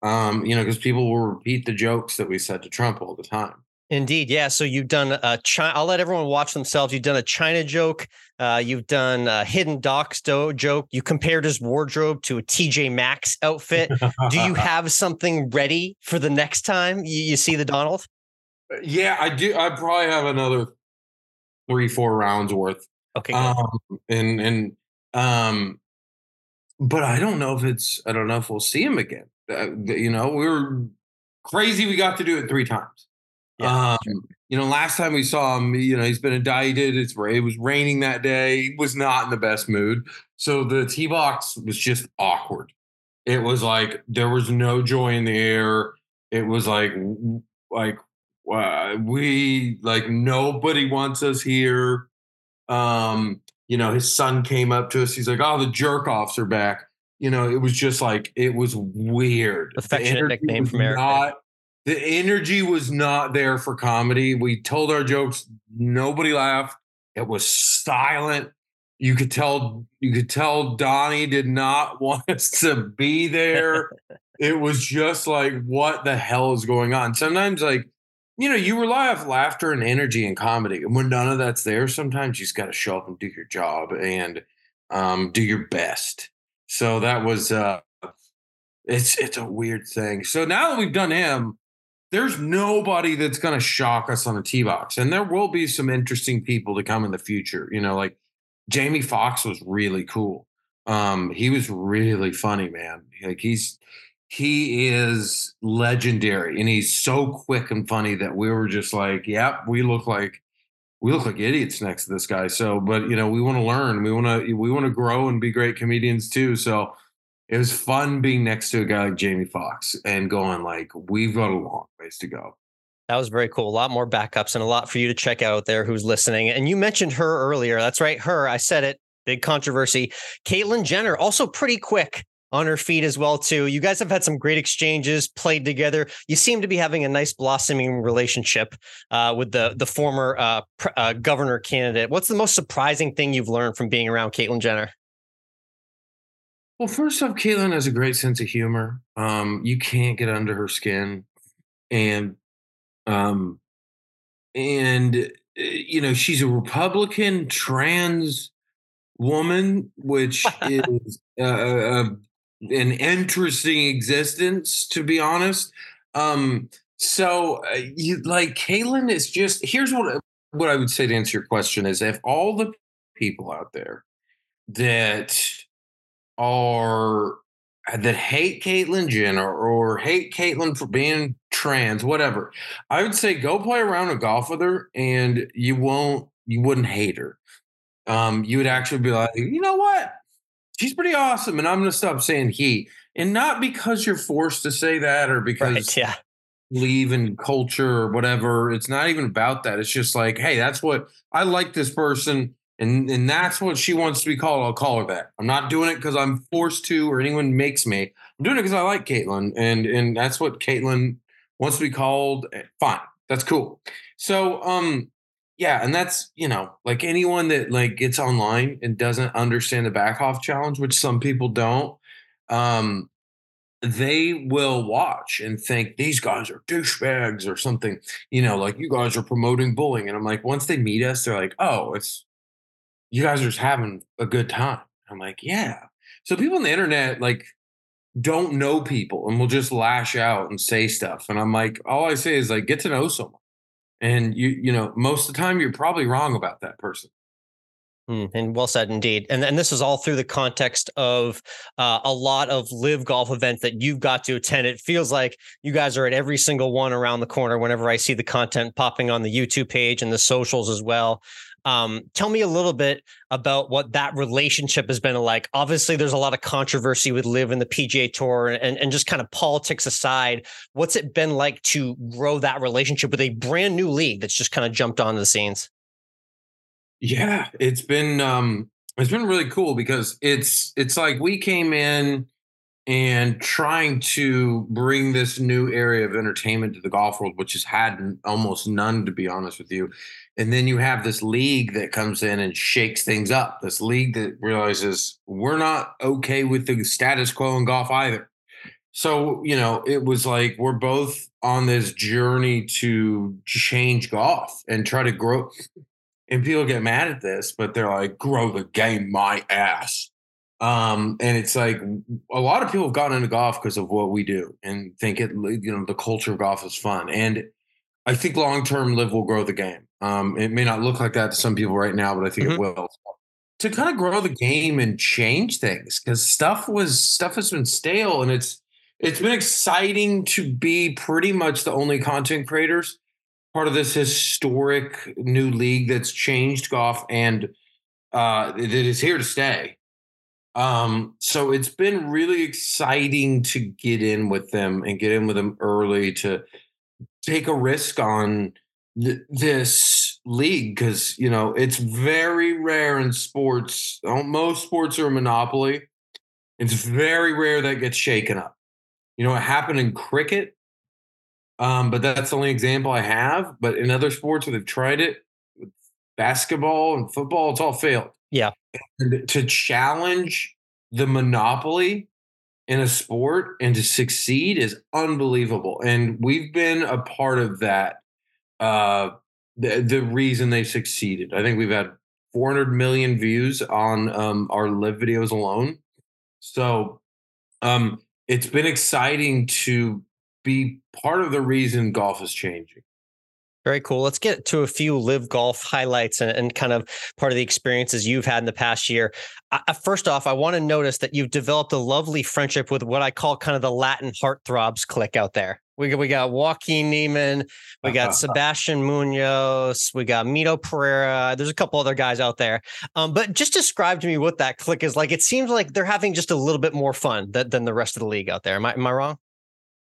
Um, you know, because people will repeat the jokes that we said to Trump all the time. Indeed, yeah. So you've done a China. I'll let everyone watch themselves. You've done a China joke. Uh, you've done a hidden docs joke. You compared his wardrobe to a TJ Maxx outfit. Do you have something ready for the next time you, you see the Donald? Uh, yeah, I do. I probably have another three, four rounds worth. Okay. Um, and and um, but I don't know if it's. I don't know if we'll see him again. Uh, you know, we were crazy. We got to do it three times. Yeah. Um, you know, last time we saw him, you know, he's been indicted. It's it was raining that day. He was not in the best mood. So the T box was just awkward. It was like there was no joy in the air. It was like like uh, we like nobody wants us here. Um, you know, his son came up to us. He's like, "Oh, the jerk offs are back." You know, it was just like it was weird. Affectionate nickname from Eric. Not, the energy was not there for comedy. We told our jokes, nobody laughed. It was silent. You could tell you could tell Donnie did not want us to be there. it was just like, what the hell is going on? Sometimes like, you know, you rely off laughter and energy and comedy. And when none of that's there, sometimes you just gotta show up and do your job and um, do your best. So that was uh it's it's a weird thing. So now that we've done him, there's nobody that's going to shock us on a tee box. And there will be some interesting people to come in the future. You know, like Jamie Foxx was really cool. Um, he was really funny, man. Like he's he is legendary and he's so quick and funny that we were just like, yep, we look like we look like idiots next to this guy. So, but you know, we want to learn. We want to we want to grow and be great comedians too. So it was fun being next to a guy like Jamie Foxx and going like, we've got a long ways to go. That was very cool. A lot more backups and a lot for you to check out there who's listening. And you mentioned her earlier. That's right. Her, I said it. Big controversy. Caitlyn Jenner, also pretty quick on her feet as well too. You guys have had some great exchanges, played together. You seem to be having a nice blossoming relationship uh, with the the former uh, pr- uh, governor candidate. What's the most surprising thing you've learned from being around Caitlyn Jenner? Well, first off, Caitlyn has a great sense of humor. Um, you can't get under her skin, and um, and uh, you know she's a Republican trans woman, which is uh, uh, an interesting existence, to be honest. Um, so, uh, you like Caitlyn is just here's what what I would say to answer your question is if all the people out there that are that hate Caitlyn Jenner or hate Caitlyn for being trans, whatever, I would say go play around and golf with her, and you won't, you wouldn't hate her. Um, you would actually be like, you know what, she's pretty awesome, and I'm to stop saying he, and not because you're forced to say that or because right, yeah. Leave in culture or whatever. It's not even about that. It's just like, hey, that's what I like this person and and that's what she wants to be called. I'll call her that. I'm not doing it because I'm forced to or anyone makes me. I'm doing it because I like Caitlyn, and and that's what Caitlyn wants to be called. Eh, fine, that's cool. So um, yeah, and that's you know like anyone that like gets online and doesn't understand the back off challenge, which some people don't. Um, they will watch and think these guys are douchebags or something, you know, like you guys are promoting bullying. And I'm like, once they meet us, they're like, oh, it's you guys are just having a good time. I'm like, yeah. So people on the internet like don't know people and will just lash out and say stuff. And I'm like, all I say is like get to know someone. And you, you know, most of the time you're probably wrong about that person. Mm, and well said indeed. And and this is all through the context of uh, a lot of LIV golf events that you've got to attend. It feels like you guys are at every single one around the corner whenever I see the content popping on the YouTube page and the socials as well. Um, tell me a little bit about what that relationship has been like. Obviously, there's a lot of controversy with LIV in the PGA Tour, and, and just kind of politics aside, what's it been like to grow that relationship with a brand new league that's just kind of jumped onto the scenes? Yeah, it's been um, it's been really cool because it's it's like we came in and trying to bring this new area of entertainment to the golf world, which has had almost none, to be honest with you. And then you have this league that comes in and shakes things up. This league that realizes we're not okay with the status quo in golf either. So, you know, it was like we're both on this journey to change golf and try to grow. And people get mad at this, but they're like, grow the game my ass um, and it's like a lot of people have gotten into golf because of what we do and think it, you know, the culture of golf is fun. And I think long term, LIV will grow the game. Um, it may not look like that to some people right now, but I think mm-hmm. it will. To kind of grow the game and change things because stuff was stuff has been stale and it's it's been exciting to be pretty much the only content creators part of this historic new league that's changed golf and uh, that is here to stay. Um, so it's been really exciting to get in with them and get in with them early to take a risk on th- this league because you know it's very rare in sports. Most sports are a monopoly. It's very rare that gets shaken up. You know, it happened in cricket, um, but that's the only example I have. But in other sports where they've tried it, basketball and football, it's all failed. Yeah. And to challenge the monopoly in a sport and to succeed is unbelievable. And we've been a part of that. Uh, the, the reason they succeeded. I think we've had 400 million views on um, our LIV videos alone. So um, it's been exciting to be part of the reason golf is changing. Very cool. Let's get to a few LIV golf highlights and, and, kind of part of the experiences you've had in the past year. I, first off, I want to notice that you've developed a lovely friendship with what I call kind of the Latin heartthrobs click out there. We got we got Joaquin Niemann, we got Sebastian Munoz, we got Mito Pereira. There's a couple other guys out there. Um, but just describe to me what that click is like. It seems like they're having just a little bit more fun than, than the rest of the league out there. Am I am I wrong?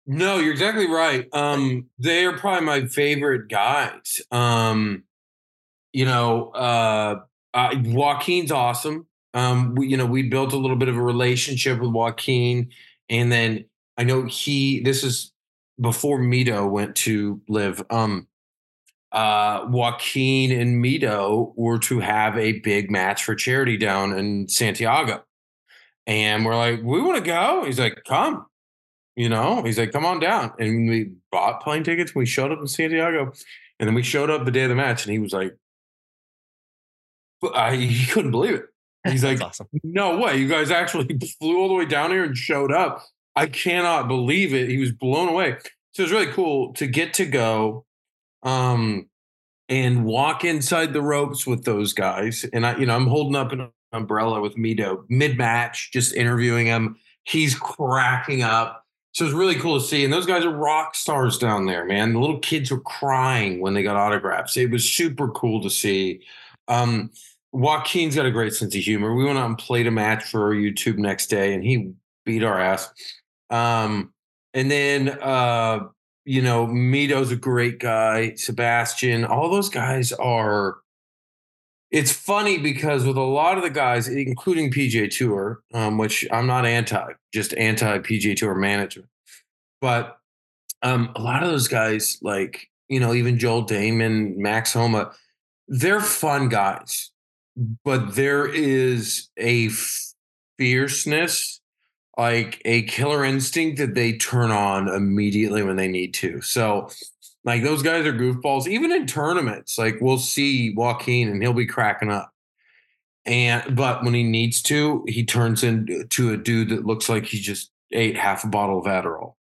No, you're exactly right. Um, they are probably my favorite guys. Um, you know, uh, Joaquin's awesome. Um, we, you know, we built a little bit of a relationship with Joaquin, and then I know he. This is before Mito went to LIV. Um, uh, Joaquin and Mito were to have a big match for charity down in Santiago, and we're like, we want to go. He's like, come. You know, he's like, come on down. And we bought plane tickets. We showed up in Santiago. And then we showed up the day of the match. And he was like, I, he couldn't believe it. He's like, awesome. no way. You guys actually flew all the way down here and showed up. I cannot believe it. He was blown away. So it was really cool to get to go um, and walk inside the ropes with those guys. And I, you know, I'm holding up an umbrella with Mito mid match, just interviewing him. He's cracking up so it's really cool to see. And those guys are rock stars down there, man. The little kids were crying when they got autographs. It was super cool to see. Um, Joaquin's got a great sense of humor. We went out and played a match for YouTube next day, and he beat our ass. Um, and then, uh, you know, Mito's a great guy. Sebastian, all those guys are it's funny because with a lot of the guys, including PGA Tour, um, which I'm not anti, just anti PGA Tour manager, but um, a lot of those guys, like you know, even Joel Dahmen, Max Homa, they're fun guys, but there is a fierceness, like a killer instinct that they turn on immediately when they need to. So like those guys are goofballs. Even in tournaments, like we'll see Joaquin and he'll be cracking up. And but when he needs to, he turns into a dude that looks like he just ate half a bottle of Adderall.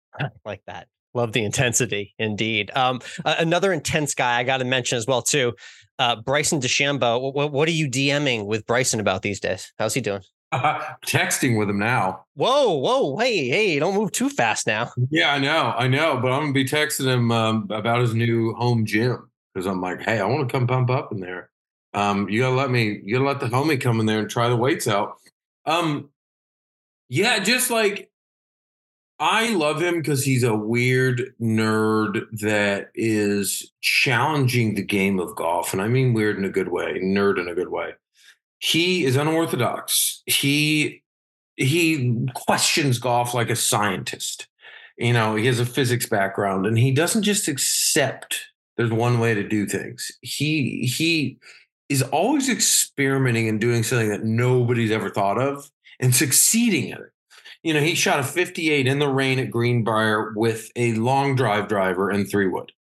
like that. Love the intensity, indeed. Um, another intense guy I got to mention as well too, uh, Bryson DeChambeau. What, what are you DMing with Bryson about these days? How's he doing? texting with him now. Whoa, whoa, hey, hey, don't move too fast now. Yeah, I know, I know, but I'm gonna be texting him um, about his new home gym because I'm like, hey, I want to come pump up in there. Um, you gotta let me, you gotta let the homie come in there and try the weights out. Um, yeah, just like I love him because he's a weird nerd that is challenging the game of golf, and I mean weird in a good way, nerd in a good way he is unorthodox. He he questions golf like a scientist. You know, he has a physics background and he doesn't just accept there's one way to do things. He he is always experimenting and doing something that nobody's ever thought of and succeeding at it. You know, he shot a 58 in the rain at Greenbrier with a long drive driver and three wood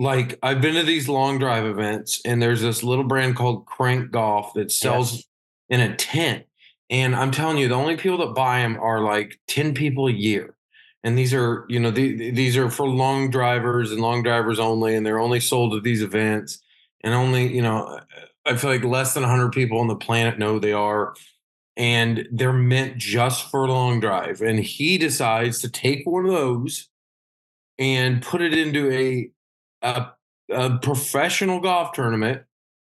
like I've been to these long drive events, and there's this little brand called Krank Golf that sells yes. in a tent. And I'm telling you, the only people that buy them are like 10 people a year. And these are, you know, the, these are for long drivers and long drivers only, and they're only sold at these events. And only, you know, I feel like less than 100 people on the planet know they are. And they're meant just for long drive. And he decides to take one of those and put it into a a, a professional golf tournament.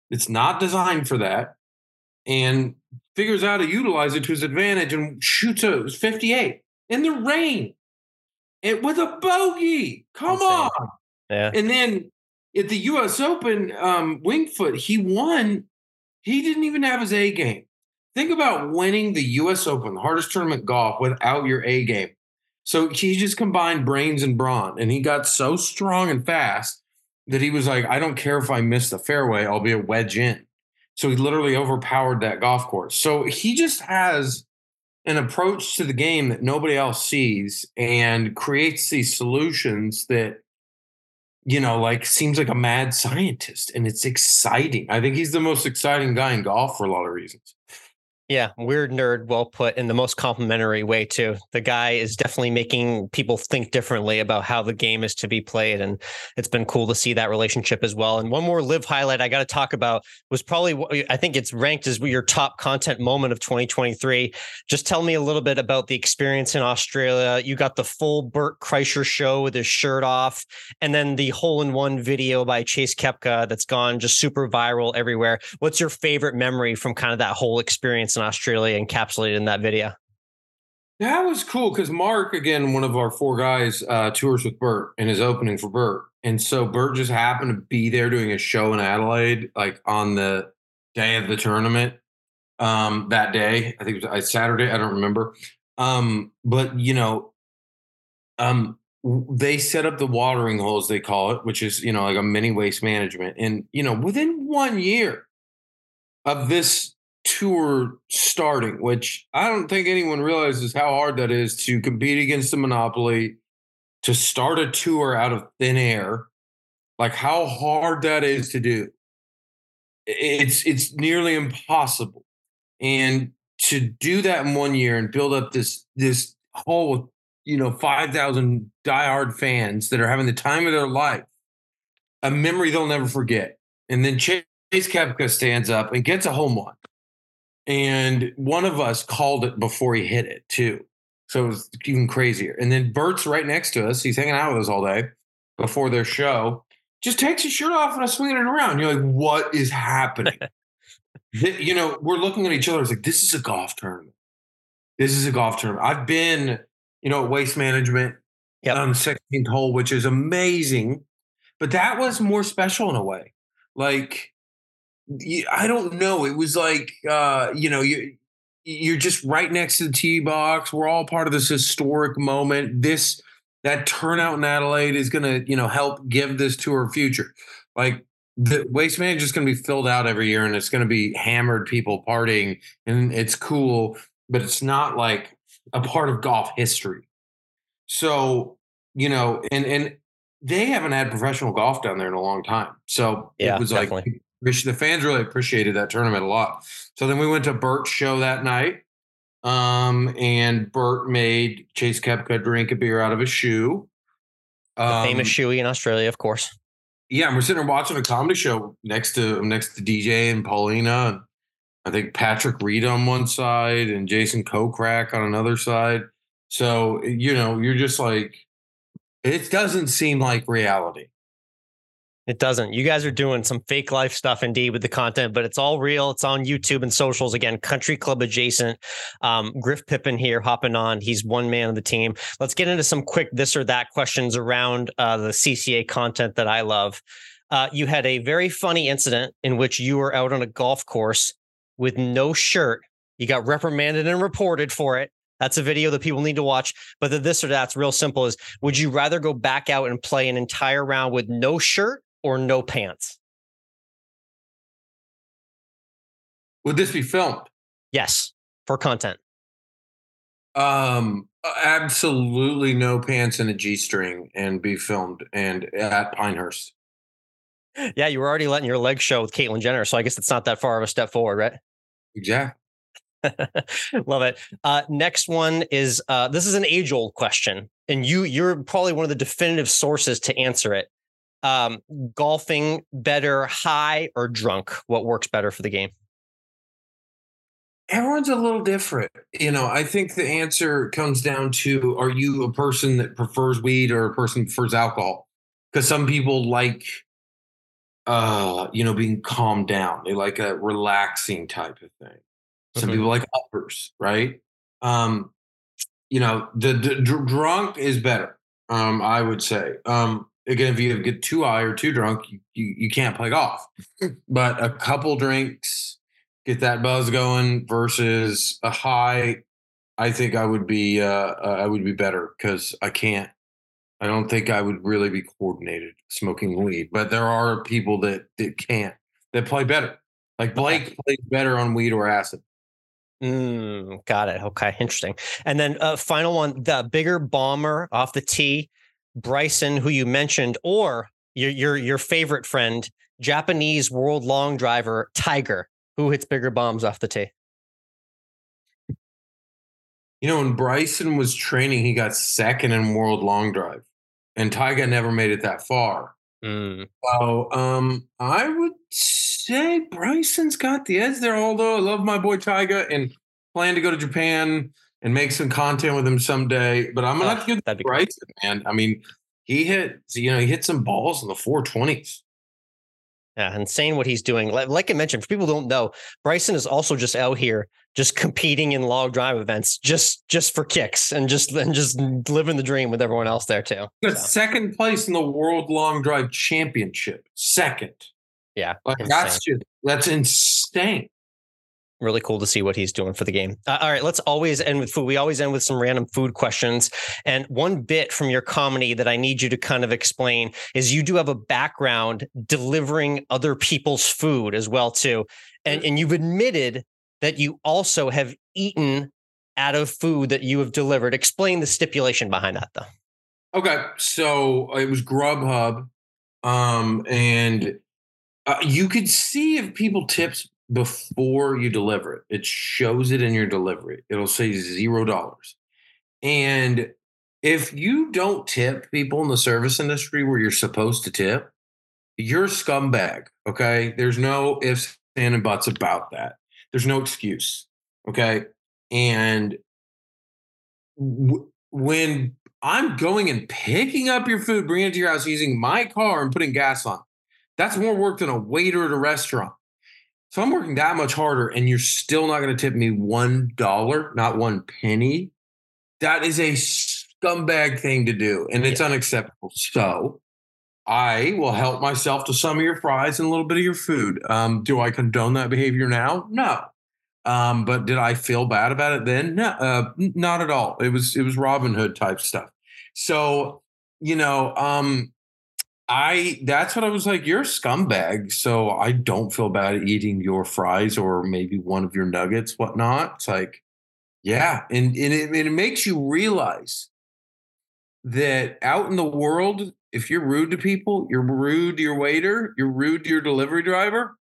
It's not designed for that, and figures out how to utilize it to his advantage and shoots a 58 in the rain it with a bogey. Come on. Yeah. And then at the US Open, um, Winged Foot, he won. He didn't even have his A game. Think about winning the US Open, the hardest tournament golf, without your A game. So he just combined brains and brawn, and he got so strong and fast that he was like, I don't care if I miss the fairway, I'll be a wedge in. So he literally overpowered that golf course. So he just has an approach to the game that nobody else sees and creates these solutions that you know like seems like a mad scientist and it's exciting i think he's the most exciting guy in golf for a lot of reasons Yeah, weird nerd, well put in the most complimentary way too. The guy is definitely making people think differently about how the game is to be played, and it's been cool to see that relationship as well. And one more LIV highlight I got to talk about was probably I think it's ranked as your top content moment of 2023. Just tell me a little bit about the experience in Australia. You got the full Bert Kreischer show with his shirt off, and then the hole in one video by Chase Koepka that's gone just super viral everywhere. What's your favorite memory from kind of that whole experience? Australia encapsulated in that video. That was cool because Mark, again, one of our four guys, uh, tours with Bert and is opening for Bert. And so Bert just happened to be there doing a show in Adelaide, like on the day of the tournament. Um, that day, I think it was uh, Saturday, I don't remember. Um, but you know, um, they set up the watering holes, they call it, which is, you know, like a mini waste management. And, you know, within one year of this tour starting, which I don't think anyone realizes how hard that is to compete against the monopoly, to start a tour out of thin air, like how hard that is to do. It's it's nearly impossible. And to do that in one year and build up this this whole you know 5000 diehard fans that are having the time of their life a memory they'll never forget and then Chase Koepka stands up and gets a home run and one of us called it before he hit it too. So it was even crazier. And then Bert's right next to us. He's hanging out with us all day before their show. Just takes his shirt off and I'm swinging it around. You're like, what is happening? you know, we're looking at each other. It's like, this is a golf tournament. This is a golf tournament. I've been, you know, at waste management yep. on the 16th hole, which is amazing. But that was more special in a way. Like, I don't know. It was like uh, you know you you're just right next to the tee box. We're all part of this historic moment. This that turnout in Adelaide is going to you know help give this tour a future. Like the waste management is going to be filled out every year, and it's going to be hammered people partying, and it's cool, but it's not like a part of golf history. So you know, and and they haven't had professional golf down there in a long time. So yeah, it was definitely. The fans really appreciated that tournament a lot. So then we went to Bert's show that night. Um, and Bert made Chase Koepka drink a beer out of a shoe. Um, the famous shoey in Australia, of course. Yeah, and we're sitting there watching a comedy show next to next to DJ and Paulina. I think Patrick Reed on one side and Jason Kokrak on another side. So you know, you're just like, it doesn't seem like reality. It doesn't. You guys are doing some fake life stuff indeed with the content, but it's all real. It's on YouTube and socials. Again, country club adjacent. Um, Griff Pippin here hopping on. He's one man of the team. Let's get into some quick this or that questions around uh, the CCA content that I love. Uh, you had a very funny incident in which you were out on a golf course with no shirt. You got reprimanded and reported for it. That's a video that people need to watch. But the this or that's real simple is would you rather go back out and play an entire round with no shirt or no pants? Would this be filmed? Yes, for content. Um, absolutely no pants and a G string and be filmed and at Pinehurst. Yeah, you were already letting your legs show with Caitlyn Jenner, so I guess it's not that far of a step forward, right? Exactly. Love it. Uh, next one is uh, this is an age old question, and you you're probably one of the definitive sources to answer it um, golfing better high or drunk? What works better for the game? Everyone's a little different. You know, I think the answer comes down to are you a person that prefers weed or a person prefers alcohol? Because some people like uh, you know, being calmed down. They like a relaxing type of thing. Some mm-hmm. people like uppers, right? Um, you know, the, the dr- drunk is better. Um, I would say. Um, again, if you get too high or too drunk, you, you, you can't play golf. but a couple drinks, get that buzz going versus a high, I think I would be uh, uh I would be better because I can't. I don't think I would really be coordinated smoking weed. But there are people that that can't that play better. Like Blake plays better on weed or acid. Mm, got it. Okay, interesting. And then uh, final one: the bigger bomber off the tee Bryson, who you mentioned, or your your your favorite friend, Japanese world long driver Tiger, who hits bigger bombs off the tee? You know, when Bryson was training, he got second in world long drive, and Tyga never made it that far. Mm. So um, I would say Bryson's got the edge there. Although I love my boy Tyga and plan to go to Japan and make some content with him someday. But I'm gonna Oh, give that'd be Bryson, man. I mean, he hit you know he hit some balls in the 420s. Yeah, insane what he's doing. Like, like I mentioned, for people who don't know, Bryson is also just out here just competing in log drive events just just for kicks and just and just living the dream with everyone else there too. So, second place in the World Long Drive Championship. Second. yeah, Like insane. that's just that's insane. Really cool to see what he's doing for the game. Uh, all right, let's always end with food. We always end with some random food questions. And one bit from your comedy that I need you to kind of explain is you do have a background delivering other people's food as well too. And and you've admitted that you also have eaten out of food that you have delivered. Explain the stipulation behind that though. Okay, so it was Grubhub, um, and uh, you could see if people tips before you deliver it. It shows it in your delivery. It'll say zero dollars, and if you don't tip people in the service industry where you're supposed to tip, you're a scumbag. Okay, there's no ifs and and buts about that. There's no excuse. Okay, and w- when I'm going and picking up your food, bringing it to your house using my car and putting gas on. That's more work than a waiter at a restaurant. So I'm working that much harder, and you're still not going to tip me one dollar, not one penny. That is a scumbag thing to do, and it's unacceptable. So I will help myself to some of your fries and a little bit of your food. Um, do I condone that behavior now? No. Um, but did I feel bad about it then? No, uh, not at all. It was it was Robin Hood type stuff. So you know, um, I that's what I was like. You're a scumbag, so I don't feel bad eating your fries or maybe one of your nuggets, whatnot. It's like, yeah, and and it, and it makes you realize that out in the world, if you're rude to people, you're rude to your waiter, you're rude to your delivery driver,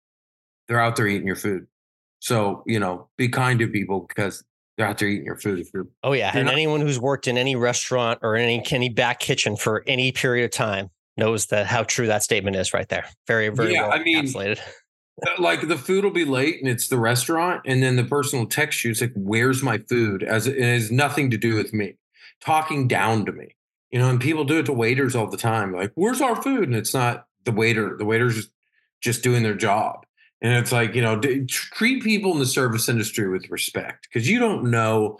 they're out there eating your food. So, you know, be kind to people because they're out there eating your food. Oh yeah, and not- anyone who's worked in any restaurant or any any back kitchen for any period of time knows that how true that statement is right there. Very very Yeah, well I mean- encapsulated. like the food will be late and it's the restaurant, and then the person will text you, it's like, where's my food? As it has nothing to do with me, talking down to me. You know, and people do it to waiters all the time. Like, where's our food? And it's not the waiter. The waiter's just, doing their job. And it's like, you know, d- treat people in the service industry with respect because you don't know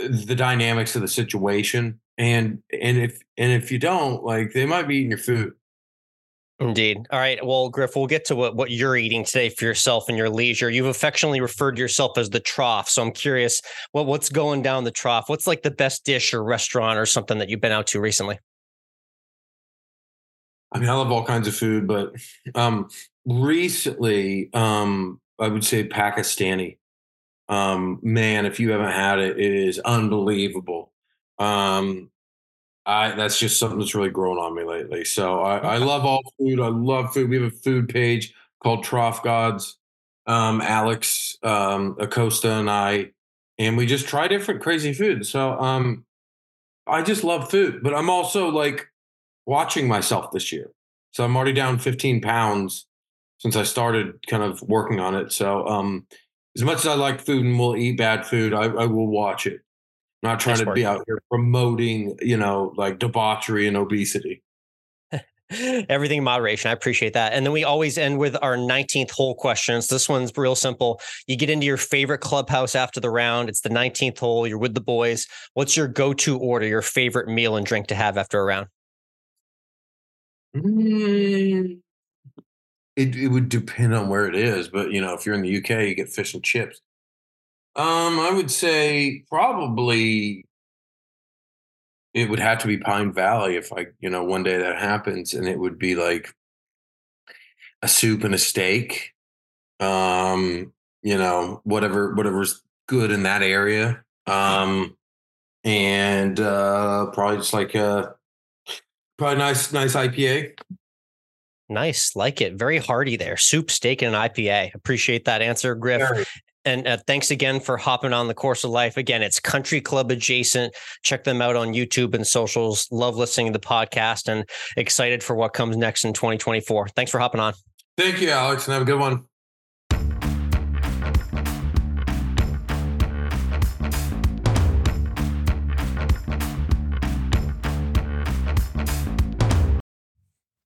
uh, the dynamics of the situation. And and if and if you don't, like they might be eating your food. Indeed. All right. Well, Griff, we'll get to what, what you're eating today for yourself and your leisure. You've affectionately referred to yourself as the trough. So I'm curious what what's going down the trough? What's like the best dish or restaurant or something that you've been out to recently? I mean, I love all kinds of food, but um, recently, um, I would say Pakistani. Um, man, if you haven't had it, it is unbelievable. Um, I that's just something that's really grown on me lately. So I, I love all food. I love food. We have a food page called Trough Gods. Um, Alex um, Acosta and I, and we just try different crazy food. So um, I just love food, but I'm also like watching myself this year. So I'm already down 15 pounds since I started kind of working on it. So um, as much as I like food and will eat bad food, I, I will watch it. Not trying Nice to be out here promoting, you know, like debauchery and obesity. Everything in moderation. I appreciate that. And then we always end with our 19th hole questions. This one's real simple. You get into your favorite clubhouse after the round. It's the 19th hole. You're with the boys. What's your go to order, your favorite meal and drink to have after a round? Mm, It it would depend on where it is, but you know, if you're in the UK, you get fish and chips. Um, I would say probably it would have to be Pine Valley if I, you know, one day that happens, and it would be like a soup and a steak. Um, you know, whatever whatever's good in that area. Um, and uh probably just like a probably nice nice IPA. Nice. Like it. Very hearty there. Soup, steak, and an IPA. Appreciate that answer, Griff. And uh, thanks again for hopping on the course of life. Again, it's country club adjacent. Check them out on YouTube and socials. Love listening to the podcast and excited for what comes next in 2024. Thanks for hopping on. Thank you, Alex, and have a good one.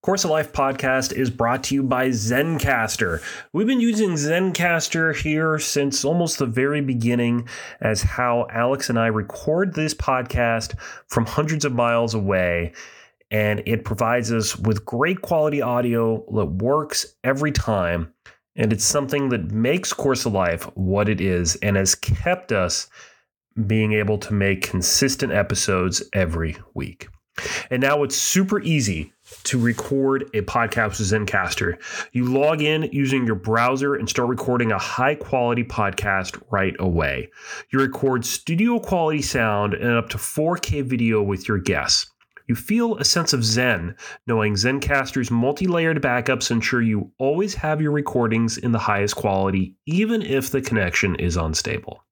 Course of Life podcast is brought to you by Zencastr. We've been using Zencastr here since almost the very beginning, as how Alex and I record this podcast from hundreds of miles away. And it provides us with great quality audio that works every time. And it's something that makes Course of Life what it is and has kept us being able to make consistent episodes every week. And now it's super easy to record a podcast with Zencastr. You log in using your browser and start recording a high quality podcast right away. You record studio quality sound and up to 4K video with your guests. You feel a sense of zen knowing Zencastr's multi layered backups ensure you always have your recordings in the highest quality, even if the connection is unstable.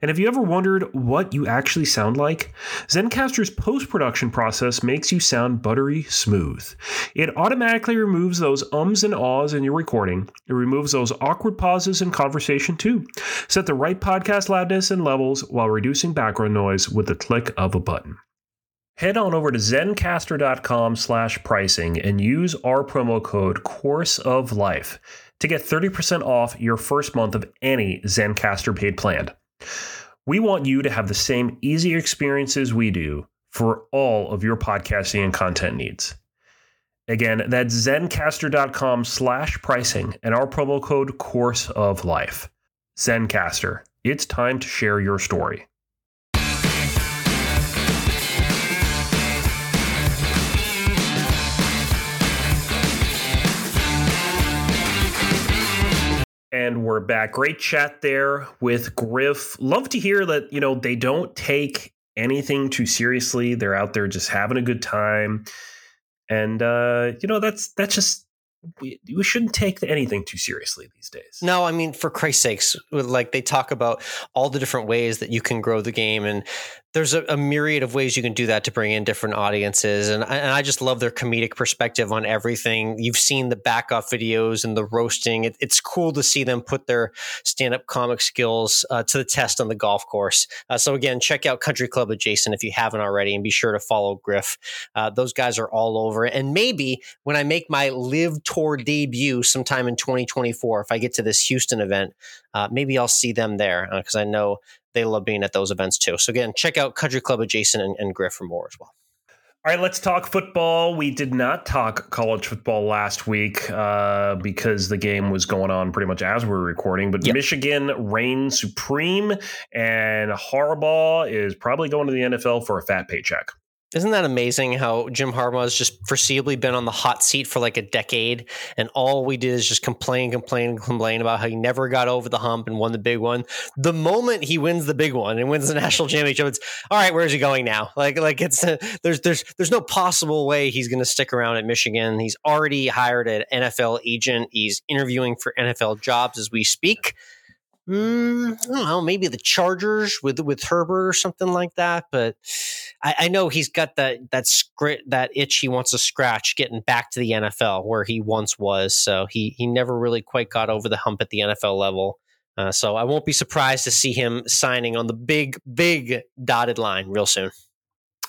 And have you ever wondered what you actually sound like? Zencastr's post production process makes you sound buttery smooth. It automatically removes those ums and ahs in your recording. It removes those awkward pauses in conversation too. Set the right podcast loudness and levels while reducing background noise with the click of a button. Head on over to zencastr.com slash pricing and use our promo code Course of Life to get 30% off your first month of any Zencastr paid plan. We want you to have the same easy experiences we do for all of your podcasting and content needs. Again, that's zencastr.com slash pricing and our promo code Course of Life. Zencastr, it's time to share your story. And we're back. Great chat there with Griff. Love to hear that, you know, they don't take anything too seriously. They're out there just having a good time. And uh, you know, that's that's just we, we shouldn't take anything too seriously these days. No, I mean, for Christ's sakes, like they talk about all the different ways that you can grow the game, and there's a, a, myriad of ways you can do that to bring in different audiences. And, and I just love their comedic perspective on everything. You've seen the back off videos and the roasting. It, it's cool to see them put their stand up comic skills uh, to the test on the golf course. Uh, so, again, check out Country Club Adjacent if you haven't already, and be sure to follow Griff. Uh, those guys are all over. It. And maybe when I make my LIV Tour debut sometime in 2024, if I get to this Houston event, uh, maybe I'll see them there because uh, I know they love being at those events too. So again, check out Country Club Adjacent and, and Griff for more as well. All right, let's talk football. We did not talk college football last week uh, because the game was going on pretty much as we were recording. But yep. Michigan reigns supreme, and Harbaugh is probably going to the NFL for a fat paycheck. Isn't that amazing how Jim Harbaugh has just foreseeably been on the hot seat for like a decade, and all we did is just complain, complain, complain about how he never got over the hump and won the big one. The moment he wins the big one and wins the national championship, it's all right. Where's he going now? Like, like it's uh, there's there's there's no possible way he's going to stick around at Michigan. He's already hired an NFL agent. He's interviewing for NFL jobs as we speak. Mm, I don't know, maybe the Chargers with with Herbert or something like that. But I, I, know he's got that that script that itch he wants to scratch, getting back to the NFL where he once was. So he he never really quite got over the hump at the NFL level. Uh, so I won't be surprised to see him signing on the big big dotted line real soon.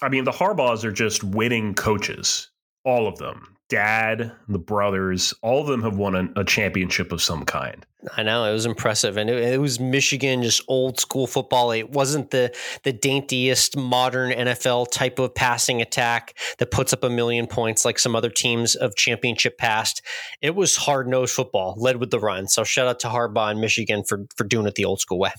I mean, the Harbaughs are just winning coaches, all of them dad, the brothers, all of them have won a, a, championship of some kind. I know it was impressive, and it, it, was Michigan, just old school football. It wasn't the the daintiest modern NFL type of passing attack that puts up a million points like some other teams of championship past. It was hard nosed football, led with the run. So shout out to Harbaugh and Michigan for for doing it the old school way.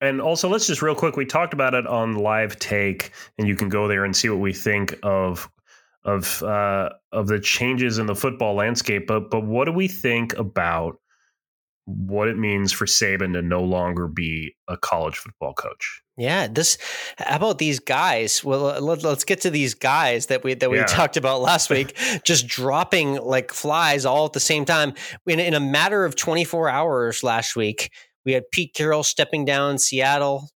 And also, let's just real quick. We talked about it on Live Take, and you can go there and see what we think of of uh, of the changes in the football landscape. But but what do we think about what it means for Saban to no longer be a college football coach? Yeah, this. How about these guys? Well, let, us get to these guys that we that we yeah. talked about last week, just dropping like flies all at the same time in in a matter of 24 hours last week We had Pete Carroll stepping down Seattle,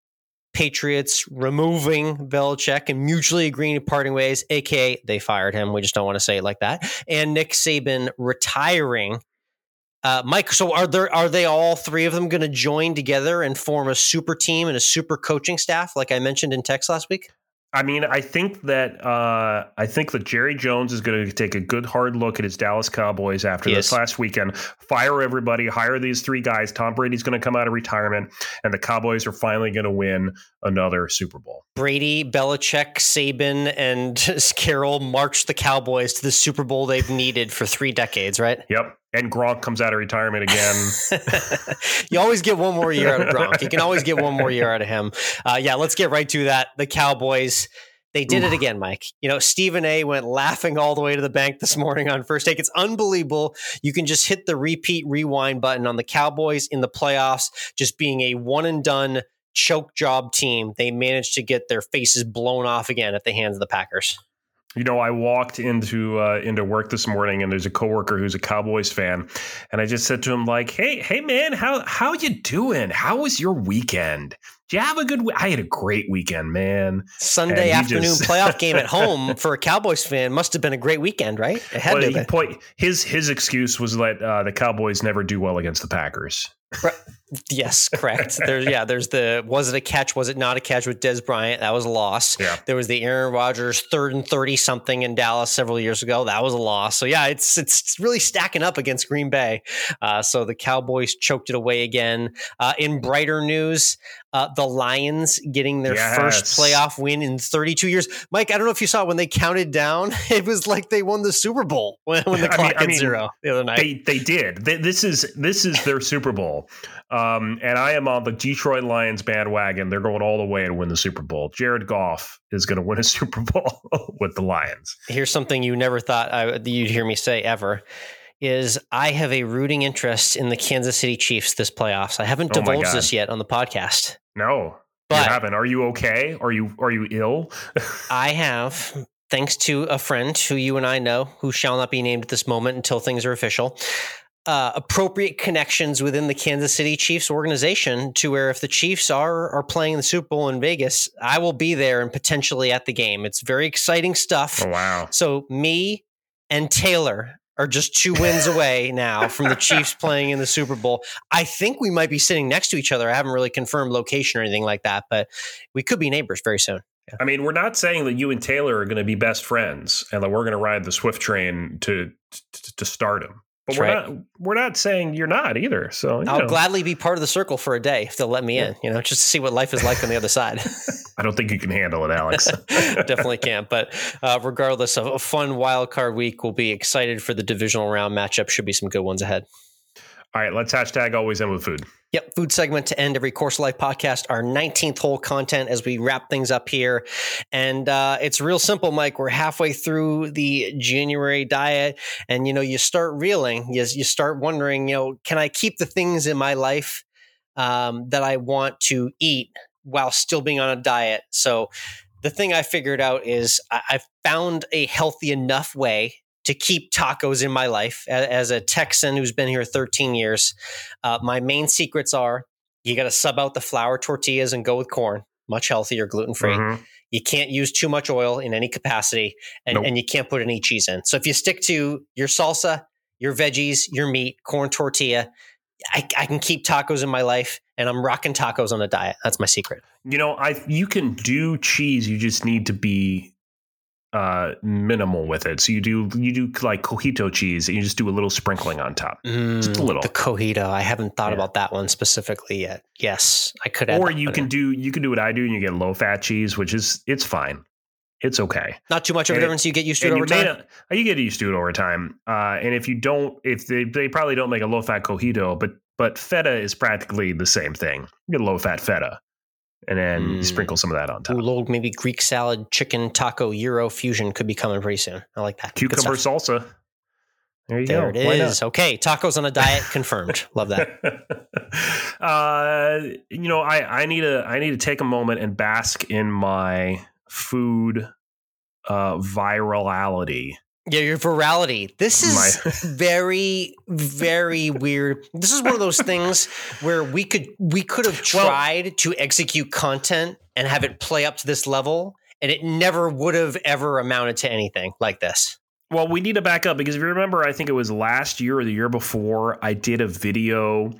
Patriots removing Belichick and mutually agreeing to parting ways, aka they fired him. We just don't want to say it like that. And Nick Saban retiring. Uh, Mike, so are there are they all three of them going to join together and form a super team and a super coaching staff, like I mentioned in text last week? I mean, I think that uh, I think that Jerry Jones is going to take a good hard look at his Dallas Cowboys after yes. this last weekend. Fire everybody, hire these three guys. Tom Brady's going to come out of retirement, and the Cowboys are finally going to win another Super Bowl. Brady, Belichick, Saban, and Carroll marched the Cowboys to the Super Bowl they've needed for three decades, right? Yep and Gronk comes out of retirement again. you always get one more year out of Gronk. You can always get one more year out of him. Uh, yeah, let's get right to that. The Cowboys. They did Oof. it again, Mike. You know, Stephen A went laughing all the way to the bank this morning on first take. It's unbelievable. You can just hit the repeat rewind button on the Cowboys in the playoffs, just being a one and done choke job team. They managed to get their faces blown off again at the hands of the Packers. You know, I walked into uh, into work this morning, and there's a coworker who's a Cowboys fan, and I just said to him like, "Hey, hey, man, how how you doing? How was your weekend? Did you have a good? week? I had a great weekend, man. Sunday afternoon just... playoff game at home for a Cowboys fan must have been a great weekend, right? It had well, to. Point, his his excuse was that uh, the Cowboys never do well against the Packers. Yes, correct. There's yeah, there's the was it a catch, was it not a catch with Dez Bryant? That was a loss. Yeah. There was the Aaron Rodgers third and 30 something in Dallas several years ago. That was a loss. So yeah, it's it's really stacking up against Green Bay. Uh, so the Cowboys choked it away again. Uh, in brighter news, uh, the Lions getting their yes. first playoff win in 32 years. Mike, I don't know if you saw when they counted down, it was like they won the Super Bowl when, when the clock I mean, hit I mean, zero the other night. They they did. They, this is this is their Super Bowl. Um, and I am on the Detroit Lions bandwagon. They're going all the way to win the Super Bowl. Jared Goff is going to win a Super Bowl with the Lions. Here's something you never thought I, you'd hear me say ever is I have a rooting interest in the Kansas City Chiefs this playoffs. I haven't oh divulged this yet on the podcast. No, but you haven't. Are you okay? Are you are you ill? I have, thanks to a friend who you and I know, who shall not be named at this moment until things are official uh, appropriate connections within the Kansas City Chiefs organization to where if the Chiefs are are playing the Super Bowl in Vegas, I will be there and potentially at the game. It's very exciting stuff. Oh, wow. So me and Taylor are just two wins away now from the Chiefs playing in the Super Bowl. I think we might be sitting next to each other. I haven't really confirmed location or anything like that, but we could be neighbors very soon. Yeah. I mean, we're not saying that you and Taylor are going to be best friends and that we're going to ride the Swift train to to, to stardom. But we're right. not we're not saying you're not either. So I'll know. gladly be part of the circle for a day if they'll let me yeah. in, you know, just to see what life is like on the other side. I don't think you can handle it, Alex. Definitely can't. But uh, regardless of a fun wild card week, we'll be excited for the divisional round matchup. Should be some good ones ahead. All right, let's hashtag always end with food. Yep, food segment to end every Course Life podcast, our 19th hole content as we wrap things up here. And uh, it's real simple, Mike. We're halfway through the January diet, and you know, you start reeling, you, you start wondering, you know, can I keep the things in my life um, that I want to eat while still being on a diet? So the thing I figured out is I, I found a healthy enough way to keep tacos in my life as, a Texan who's been here 13 years. Uh, my main secrets are you got to sub out the flour tortillas and go with corn, much healthier, gluten free. Mm-hmm. You can't use too much oil in any capacity, and, nope. and you can't put any cheese in. So if you stick to your salsa, your veggies, your meat, corn tortilla, I, I, can keep tacos in my life and I'm rocking tacos on a diet. That's my secret. You know, I you can do cheese. You just need to be uh, minimal with it. So you do you do like cojito cheese and you just do a little sprinkling on top, mm, just a little. The cojito, I haven't thought yeah. about that one specifically yet. Yes, I could. Or you can do you can do what I do and you get low fat cheese, which is it's fine. It's okay. Not too much of a difference. You get used to it over time. You get used to it over time. Uh, and if you don't, if they they probably don't make a low fat cojito, but but feta is practically the same thing. You get low fat feta and then mm. you sprinkle some of that on top. Ooh, little maybe Greek salad, chicken, taco, Euro fusion could be coming pretty soon. I like that. Cucumber salsa. There you there go. There it is. Okay, tacos on a diet confirmed. Love that. Uh, you know, I I need to I need to take a moment and bask in my food uh, virality Yeah, your virality. This is very, very weird. This is one of those things where we could we could have tried well, to execute content and have it play up to this level, and it never would have ever amounted to anything like this. Well, we need to back up because if you remember, I think it was last year or the year before, I did a video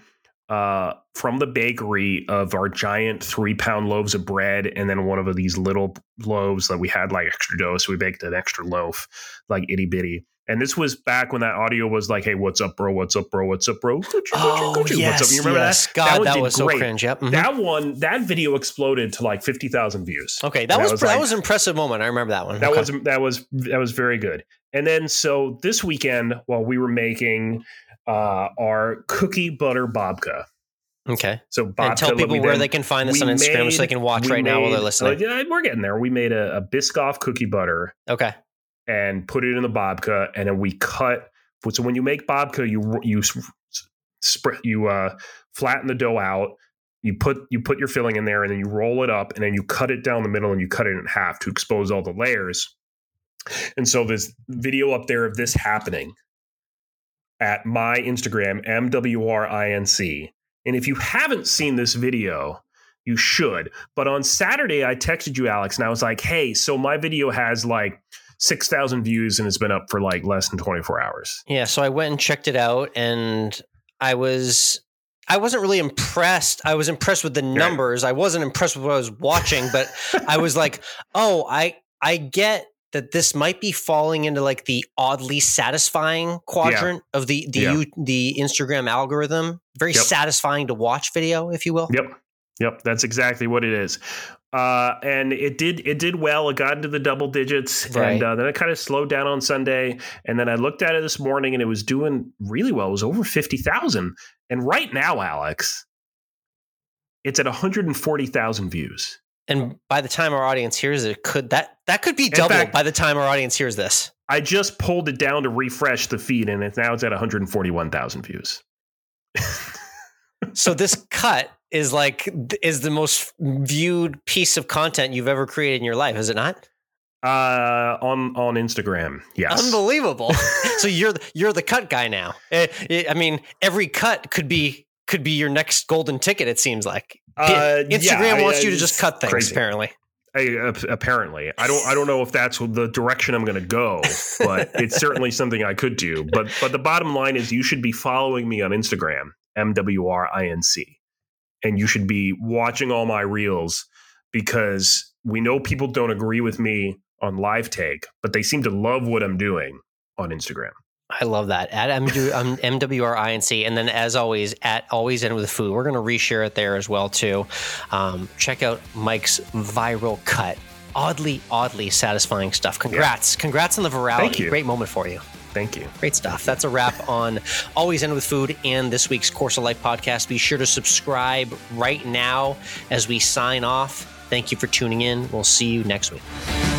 uh, from the bakery of our giant three pound loaves of bread and then one of these little loaves that we had like extra dough. So we baked an extra loaf, like itty bitty. And this was back when that audio was like, "Hey, what's up, bro? What's up, bro? What's up, bro? oh, yes, what's up?" You remember yes. that? God, that, that was so cringe. Yep. Mm-hmm. That one, that video exploded to like fifty thousand views. Okay, that, was, was, that like, was an impressive moment. I remember that one. That okay. was that was that was very good. And then so this weekend, while we were making uh, our cookie butter babka, Okay. So and tell people where they can find this on Instagram made, so they can watch right made, now while they're listening. Uh, yeah, we're getting there. We made a, a Biscoff cookie butter. Okay. And put it in the babka, and then we cut. So when you make babka, you you spread you uh, flatten the dough out. You put you put your filling in there, and then you roll it up, and then you cut it down the middle, and you cut it in half to expose all the layers. And so this video up there of this happening at my Instagram, MWRINC. And if you haven't seen this video, you should. But on Saturday, I texted you, Alex, and I was like, hey, so my video has like 6,000 views and it's been up for like less than 24 hours. Yeah. So I went and checked it out and I was. I wasn't really impressed. I was impressed with the numbers. I wasn't impressed with what I was watching, but I was like, "Oh, I I get that this might be falling into like the oddly satisfying quadrant yeah. of the the yeah. The Instagram algorithm. Very yep. satisfying to watch video, if you will. Yep. Yep, that's exactly what it is. Uh, and it did it did well. It got into the double digits, right. and uh, then it kind of slowed down on Sunday. And then I looked at it this morning, and it was doing really well. It was over fifty thousand, and right now, Alex, it's at one hundred and forty thousand views. And by the time our audience hears it, could that that could be doubled fact, by the time our audience hears this? I just pulled it down to refresh the feed, and it's now it's at 141,000 views. so this cut is like is the most viewed piece of content you've ever created in your life, is it not? Uh, on on Instagram, yes. Unbelievable. so you're the, you're the cut guy now. It, eh, it, I mean, every cut could be could be your next golden ticket. It seems like. Uh, Instagram yeah, wants I, you to just cut things. Crazy. Apparently, I, apparently, I don't. I don't know if that's the direction I'm going to go, but it's certainly something I could do. But but the bottom line is, you should be following me on Instagram, MWRINC, and you should be watching all my reels because we know people don't agree with me on live take, but they seem to love what I'm doing on Instagram. I love that at MWRINC. And then, as always, at Always End with Food. We're going to reshare it there as well, too. Um, check out Mike's viral cut. Oddly, oddly satisfying stuff. Congrats. Yeah. Congrats on the virality. Great moment for you. Thank you. Great stuff. That's a wrap on Always End with Food and this week's Course of Life podcast. Be sure to subscribe right now as we sign off. Thank you for tuning in. We'll see you next week.